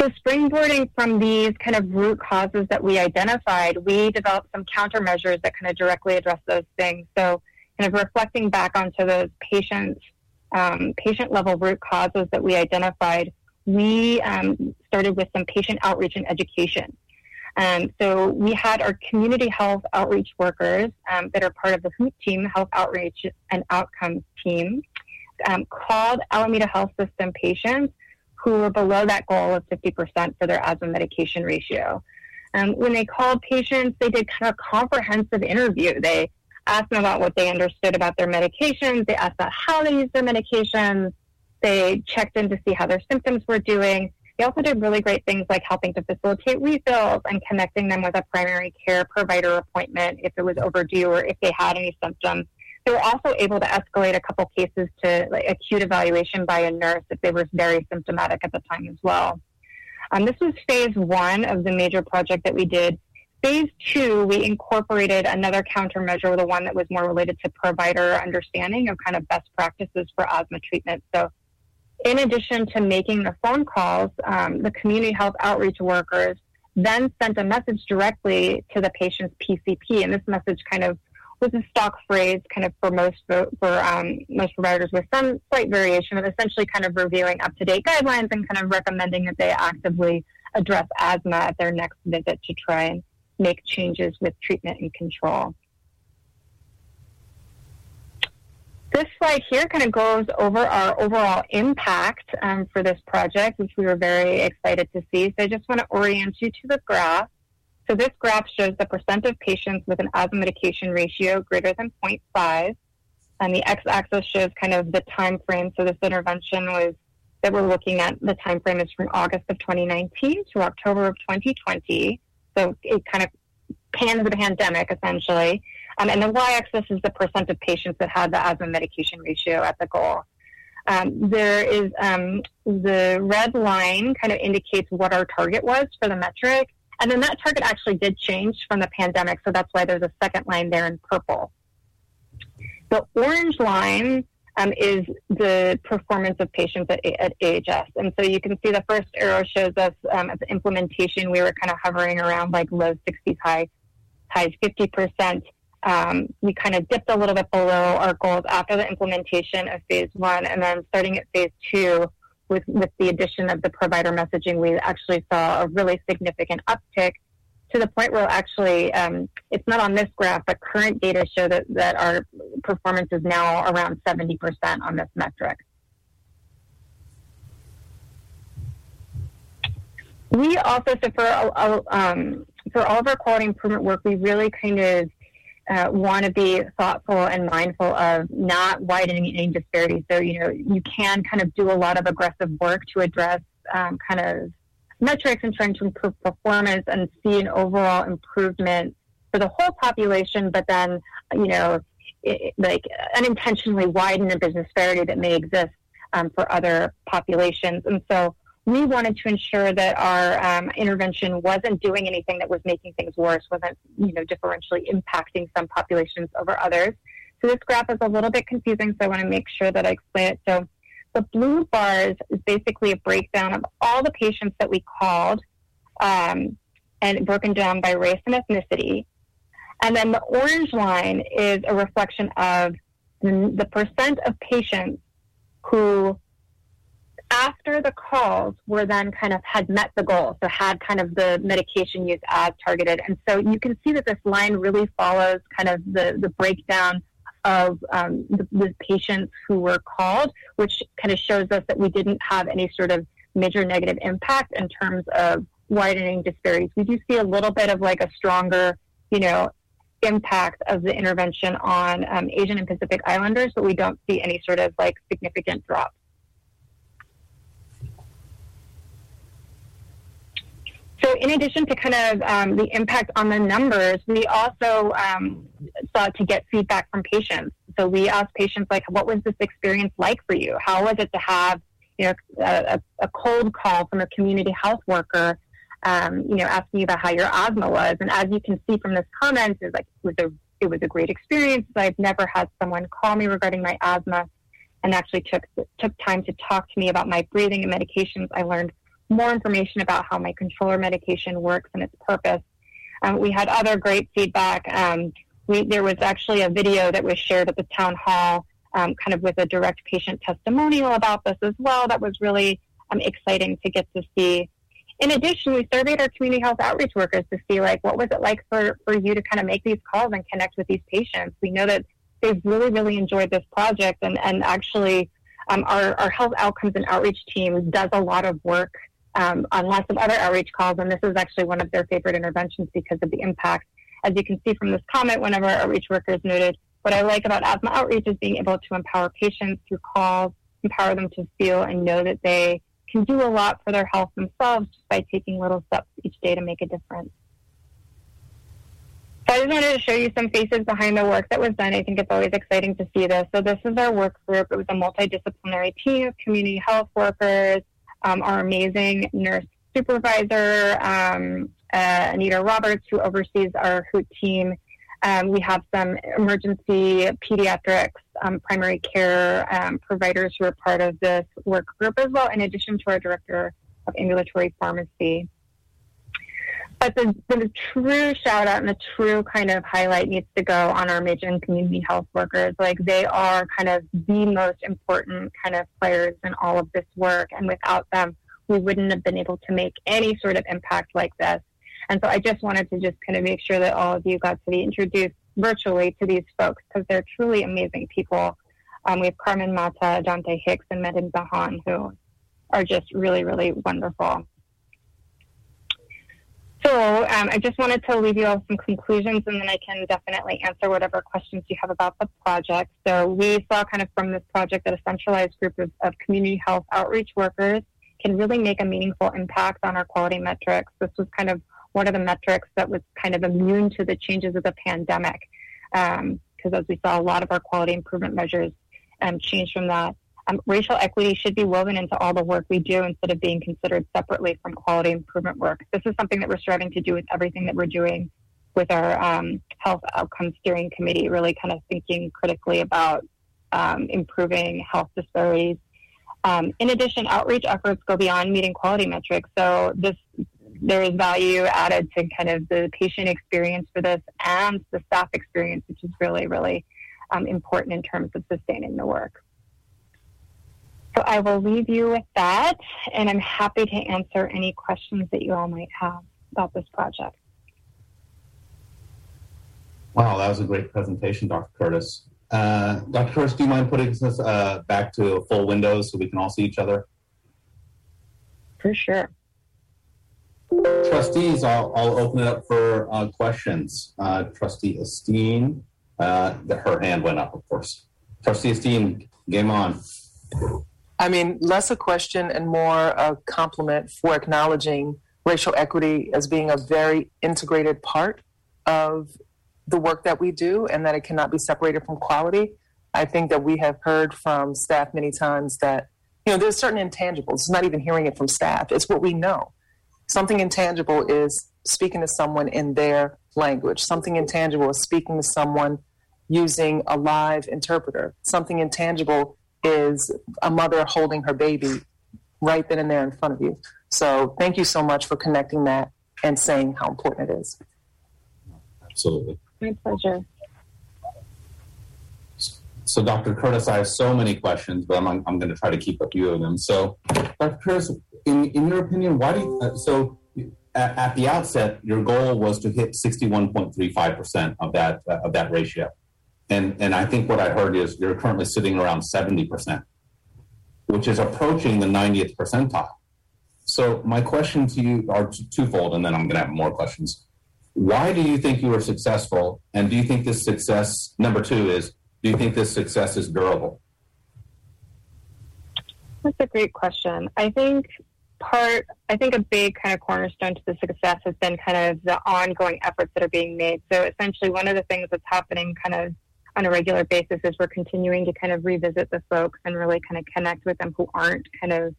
So, springboarding from these kind of root causes that we identified, we developed some countermeasures that kind of directly address those things. So, kind of reflecting back onto those patient um, patient level root causes that we identified, we um, started with some patient outreach and education. Um, so we had our community health outreach workers um, that are part of the HOOT team, Health Outreach and Outcomes team, um, called Alameda Health System patients who were below that goal of 50% for their asthma medication ratio. Um, when they called patients, they did kind of a comprehensive interview. They asked them about what they understood about their medications. They asked about how they use their medications. They checked in to see how their symptoms were doing. They also did really great things like helping to facilitate refills and connecting them with a primary care provider appointment if it was overdue or if they had any symptoms they were also able to escalate a couple cases to like, acute evaluation by a nurse if they were very symptomatic at the time as well. Um, this was phase one of the major project that we did. Phase two, we incorporated another countermeasure, the one that was more related to provider understanding of kind of best practices for asthma treatment. So, in addition to making the phone calls, um, the community health outreach workers then sent a message directly to the patient's PCP, and this message kind of was a stock phrase kind of for most for um, most providers with some slight variation of essentially kind of reviewing up to date guidelines and kind of recommending that they actively address asthma at their next visit to try and make changes with treatment and control. This slide here kind of goes over our overall impact um, for this project, which we were very excited to see. So I just want to orient you to the graph. So this graph shows the percent of patients with an asthma medication ratio greater than 0.5. And the x-axis shows kind of the time frame. So this intervention was that we're looking at, the time frame is from August of 2019 to October of 2020. So it kind of pans the pandemic essentially. Um, and the y-axis is the percent of patients that had the asthma medication ratio at the goal. Um, there is um, the red line kind of indicates what our target was for the metric, and then that target actually did change from the pandemic, so that's why there's a second line there in purple. The orange line um, is the performance of patients at, at, AHS. And so you can see the first arrow shows us um, at the implementation, we were kind of hovering around like low 60s, high, high 50%. Um, we kind of dipped a little bit below our goals after the implementation of phase one. And then starting at phase two, with, with the addition of the provider messaging, we actually saw a really significant uptick to the point where actually um, it's not on this graph, but current data show that, that our performance is now around 70% on this metric. We also, so for, um, for all of our quality improvement work, we really kind of uh, want to be thoughtful and mindful of not widening any disparities. So, you know, you can kind of do a lot of aggressive work to address um, kind of metrics and trying to improve performance and see an overall improvement for the whole population, but then, you know, it, like unintentionally widen a business disparity that may exist um, for other populations. And so we wanted to ensure that our um, intervention wasn't doing anything that was making things worse, wasn't, you know, differentially impacting some populations over others. So this graph is a little bit confusing, so I want to make sure that I explain it. So the blue bars is basically a breakdown of all the patients that we called um, and broken down by race and ethnicity. And then the orange line is a reflection of the percent of patients who, after the calls, were then kind of had met the goal, so had kind of the medication use as targeted. And so you can see that this line really follows kind of the, the breakdown of um, the, the, patients who were called, which kind of shows us that we didn't have any sort of major negative impact in terms of widening disparities. We do see a little bit of like a stronger, you know, impact of the intervention on um, Asian and Pacific Islanders, but we don't see any sort of like significant drop. So, in addition to kind of um, the impact on the numbers, we also um, sought to get feedback from patients. So, we asked patients like, "What was this experience like for you? How was it to have, you know, a, a cold call from a community health worker, um, you know, asking you about how your asthma was?" And as you can see from this comment, it's like it was a it was a great experience. I've never had someone call me regarding my asthma, and actually took took time to talk to me about my breathing and medications. I learned more information about how my controller medication works and its purpose. Um, we had other great feedback. Um, we, there was actually a video that was shared at the town hall, um, kind of with a direct patient testimonial about this as well. That was really um, exciting to get to see. In addition, we surveyed our community health outreach workers to see like what was it like for, for you to kind of make these calls and connect with these patients. We know that they've really, really enjoyed this project and, and actually um, our, our health outcomes and outreach team does a lot of work um, on lots of other outreach calls, and this is actually one of their favorite interventions because of the impact. As you can see from this comment, one of our outreach workers noted, what I like about asthma outreach is being able to empower patients through calls, empower them to feel and know that they can do a lot for their health themselves just by taking little steps each day to make a difference. So I just wanted to show you some faces behind the work that was done. I think it's always exciting to see this. So this is our work group. It was a multidisciplinary team of community health workers, um, our amazing nurse supervisor, um, uh, Anita Roberts, who oversees our HOOT team. Um, we have some emergency pediatrics, um, primary care um, providers who are part of this work group as well, in addition to our director of ambulatory pharmacy. But the, the true shout out and the true kind of highlight needs to go on our Midgeon community health workers. Like they are kind of the most important kind of players in all of this work. And without them, we wouldn't have been able to make any sort of impact like this. And so I just wanted to just kind of make sure that all of you got to be introduced virtually to these folks because they're truly amazing people. Um, we have Carmen Mata, Dante Hicks, and Medan Bahan who are just really, really wonderful. So um, I just wanted to leave you all some conclusions and then I can definitely answer whatever questions you have about the project. So we saw kind of from this project that a centralized group of, of community health outreach workers can really make a meaningful impact on our quality metrics. This was kind of one of the metrics that was kind of immune to the changes of the pandemic because um, as we saw a lot of our quality improvement measures um, change from that um, racial equity should be woven into all the work we do instead of being considered separately from quality improvement work. This is something that we're striving to do with everything that we're doing with our um, health outcomes steering committee, really kind of thinking critically about um, improving health disparities. Um, in addition, outreach efforts go beyond meeting quality metrics. So this there is value added to kind of the patient experience for this and the staff experience, which is really, really um, important in terms of sustaining the work. So I will leave you with that, and I'm happy to answer any questions that you all might have about this project. Wow, that was a great presentation, Dr. Curtis. Uh, Dr. Curtis, do you mind putting us uh, back to full windows so we can all see each other? For sure. Trustees, I'll, I'll open it up for uh, questions. Uh, Trustee Esteen, uh, her hand went up, of course. Trustee Esteen, game on. I mean, less a question and more a compliment for acknowledging racial equity as being a very integrated part of the work that we do and that it cannot be separated from quality. I think that we have heard from staff many times that, you know, there's certain intangibles. It's not even hearing it from staff, it's what we know. Something intangible is speaking to someone in their language, something intangible is speaking to someone using a live interpreter, something intangible is a mother holding her baby right then and there in front of you. So thank you so much for connecting that and saying how important it is. Absolutely. My pleasure. So, Dr. Curtis, I have so many questions, but I'm, I'm going to try to keep a few of them. So, Dr. Curtis, in, in your opinion, why do you, uh, so at, at, the outset, your goal was to hit 61.35% of that, uh, of that ratio. And, and I think what I heard is you're currently sitting around 70%, which is approaching the 90th percentile. So my question to you are twofold, and then I'm going to have more questions. Why do you think you were successful? And do you think this success, number two is, do you think this success is durable? That's a great question. I think part, I think a big kind of cornerstone to the success has been kind of the ongoing efforts that are being made. So essentially, one of the things that's happening kind of on a regular basis is we're continuing to kind of revisit the folks and really kind of connect with them who aren't kind of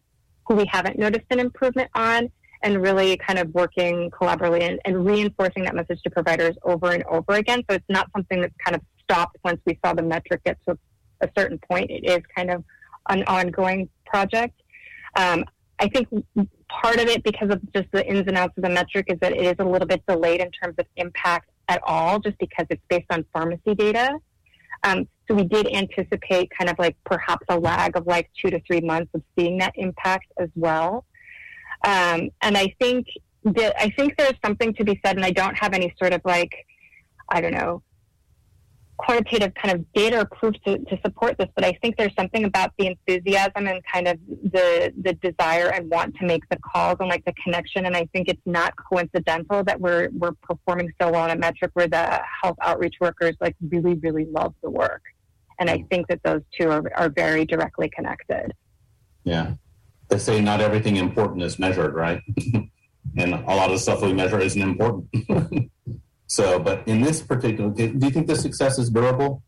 who we haven't noticed an improvement on and really kind of working collaboratively and, and, reinforcing that message to providers over and over again. So it's not something that's kind of stopped once we saw the metric get to a certain point. It is kind of an ongoing project. Um, I think part of it, because of just the ins and outs of the metric, is that it is a little bit delayed in terms of impact at all, just because it's based on pharmacy data. Um, so we did anticipate kind of like perhaps a lag of like two to three months of seeing that impact as well. Um, and I think that I think there's something to be said, and I don't have any sort of like, I don't know, quantitative kind of data or proof to, to support this, but I think there's something about the enthusiasm and kind of the the desire and want to make the calls and like the connection. And I think it's not coincidental that we're we're performing so well on a metric where the health outreach workers like really, really love the work. And I think that those two are, are very directly connected. Yeah. They say not everything important is measured, right? and a lot of stuff we measure isn't important. so, but in this particular, do you think the success is durable?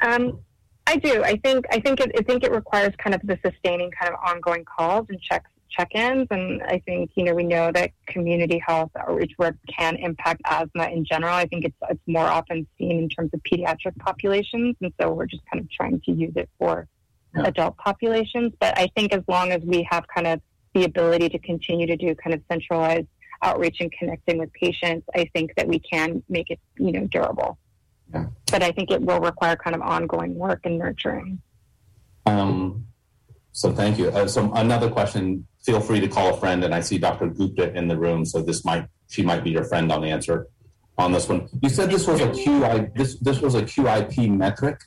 Um, I do. I think. I think. It, I think it requires kind of the sustaining, kind of ongoing calls and checks, check-ins. And I think you know we know that community health outreach work can impact asthma in general. I think it's it's more often seen in terms of pediatric populations, and so we're just kind of trying to use it for yeah. adult populations. But I think as long as we have kind of the ability to continue to do kind of centralized outreach and connecting with patients, I think that we can make it, you know, durable. Yeah. But I think it will require kind of ongoing work and nurturing. Um, so thank you. Uh, so another question. Feel free to call a friend, and I see Dr. Gupta in the room, so this might she might be your friend on the answer on this one. You said this was a QI this this was a QIP metric.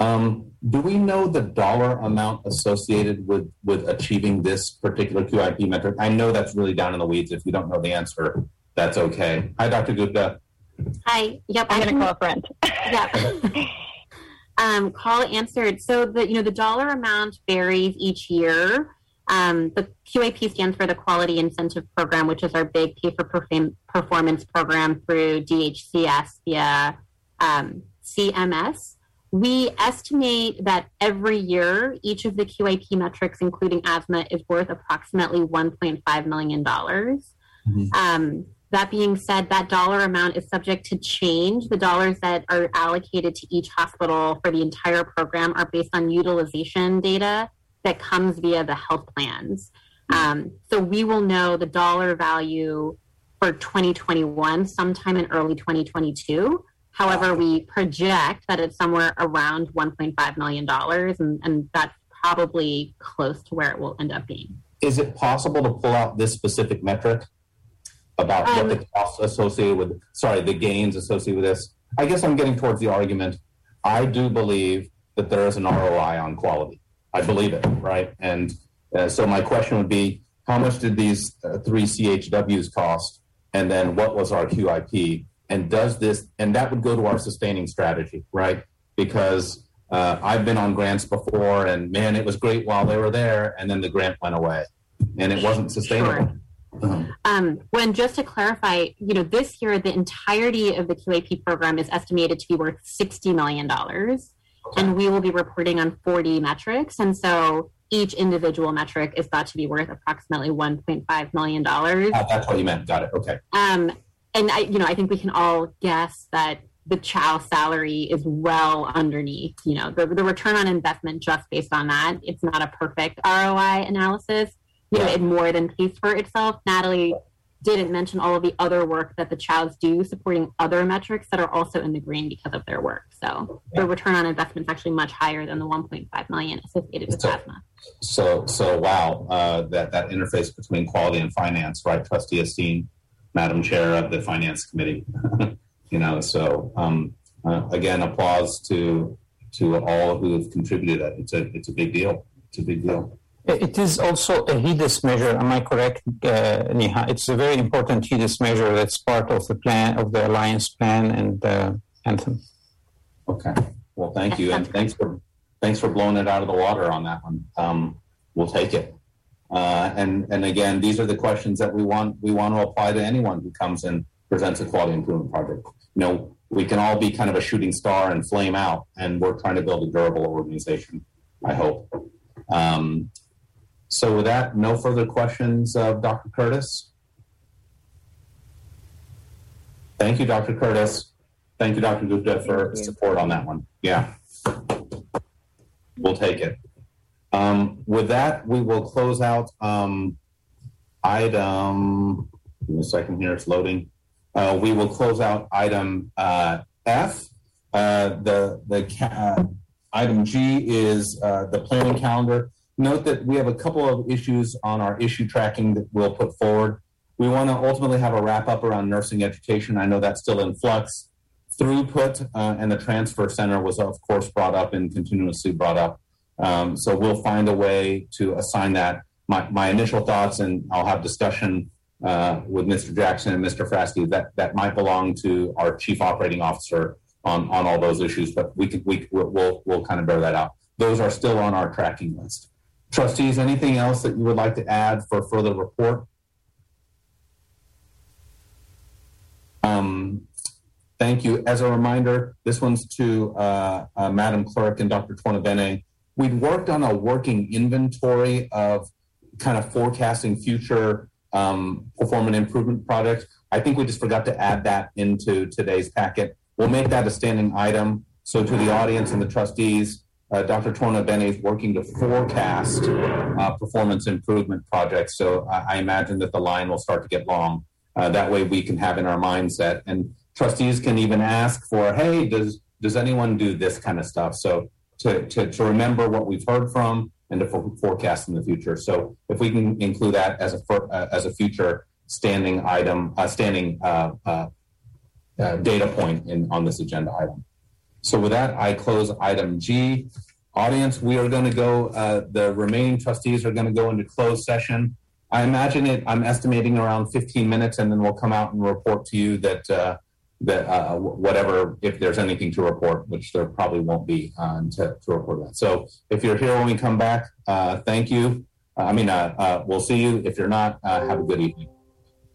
Um, do we know the dollar amount associated with with achieving this particular QIP metric? I know that's really down in the weeds. If you don't know the answer, that's okay. Hi, Dr. Gupta. Hi. Yep. I'm going to call a friend. yep. um, call answered. So the you know the dollar amount varies each year. Um, the QIP stands for the Quality Incentive Program, which is our big pay for performance program through DHCS via um, CMS. We estimate that every year, each of the QIP metrics, including asthma, is worth approximately $1.5 million. Mm-hmm. Um, that being said, that dollar amount is subject to change. The dollars that are allocated to each hospital for the entire program are based on utilization data that comes via the health plans. Um, so we will know the dollar value for 2021 sometime in early 2022. However, we project that it's somewhere around $1.5 million, and, and that's probably close to where it will end up being. Is it possible to pull out this specific metric? about Um, what the costs associated with, sorry, the gains associated with this. I guess I'm getting towards the argument. I do believe that there is an ROI on quality. I believe it, right? And uh, so my question would be, how much did these uh, three CHWs cost? And then what was our QIP? And does this, and that would go to our sustaining strategy, right? Because uh, I've been on grants before and man, it was great while they were there. And then the grant went away and it wasn't sustainable. Um, Um, when just to clarify, you know, this year the entirety of the QAP program is estimated to be worth sixty million dollars, and we will be reporting on forty metrics, and so each individual metric is thought to be worth approximately one point five million dollars. uh, that's what you meant. Got it. Okay. Um, and I, you know, I think we can all guess that the Chow salary is well underneath, you know, the, the return on investment just based on that. It's not a perfect ROI analysis. You know, it more than pays for itself. Natalie didn't mention all of the other work that the Chows do supporting other metrics that are also in the green because of their work. So the return on investment is actually much higher than the 1.5 million associated with So- asthma. So, so wow, uh, that that interface between quality and finance, right? Trustee Esteen, Madam Chair of the Finance Committee. you know, so um, uh, again, applause to to all who have contributed. It's a it's a big deal. It's a big deal. It is also a HEDIS measure. Am I correct, uh, Neha? It's a very important HEDIS measure that's part of the plan of the alliance plan and uh, anthem. Okay. Well, thank you, and thanks for thanks for blowing it out of the water on that one. Um, we'll take it. Uh, and and again, these are the questions that we want we want to apply to anyone who comes and presents a quality improvement project. You know, we can all be kind of a shooting star and flame out, and we're trying to build a durable organization. I hope. Um, so, with that, no further questions of Dr. Curtis. Thank you, Dr. Curtis. Thank you, Dr. Gupta, for support on that one. Yeah. We'll take it. Um, with that, we will close out um, item. Give me a second here, it's loading. Uh, we will close out item uh, F. Uh, the the uh, item G is uh, the planning calendar. Note that we have a couple of issues on our issue tracking that we'll put forward. We want to ultimately have a wrap up around nursing education. I know that's still in flux. Throughput uh, and the transfer center was, of course, brought up and continuously brought up. Um, so we'll find a way to assign that. My, my initial thoughts, and I'll have discussion uh, with Mr. Jackson and Mr. Fratzke, that that might belong to our chief operating officer on, on all those issues. But we can we we'll we'll kind of bear that out. Those are still on our tracking list. Trustees, anything else that you would like to add for further report? Um, thank you. As a reminder, this one's to uh, uh, Madam Clerk and Dr. Tornabene. We'd worked on a working inventory of kind of forecasting future um, performance improvement projects. I think we just forgot to add that into today's packet. We'll make that a standing item. So to the audience and the trustees, uh, Dr. Tornabene is working to forecast uh, performance improvement projects. So I, I imagine that the line will start to get long. Uh, that way we can have in our mindset and trustees can even ask for, hey, does does anyone do this kind of stuff? So to, to, to remember what we've heard from and to for, forecast in the future. So if we can include that as a for, uh, as a future standing item, uh, standing uh, uh, uh, data point in on this agenda item. So with that, I close item G. Audience, we are going to go. Uh, the remaining trustees are going to go into closed session. I imagine it. I'm estimating around 15 minutes, and then we'll come out and report to you that that uh, whatever if there's anything to report, which there probably won't be uh, to, to report that. So if you're here when we come back, uh, thank you. I mean, uh, uh, we'll see you. If you're not, uh, have a good evening.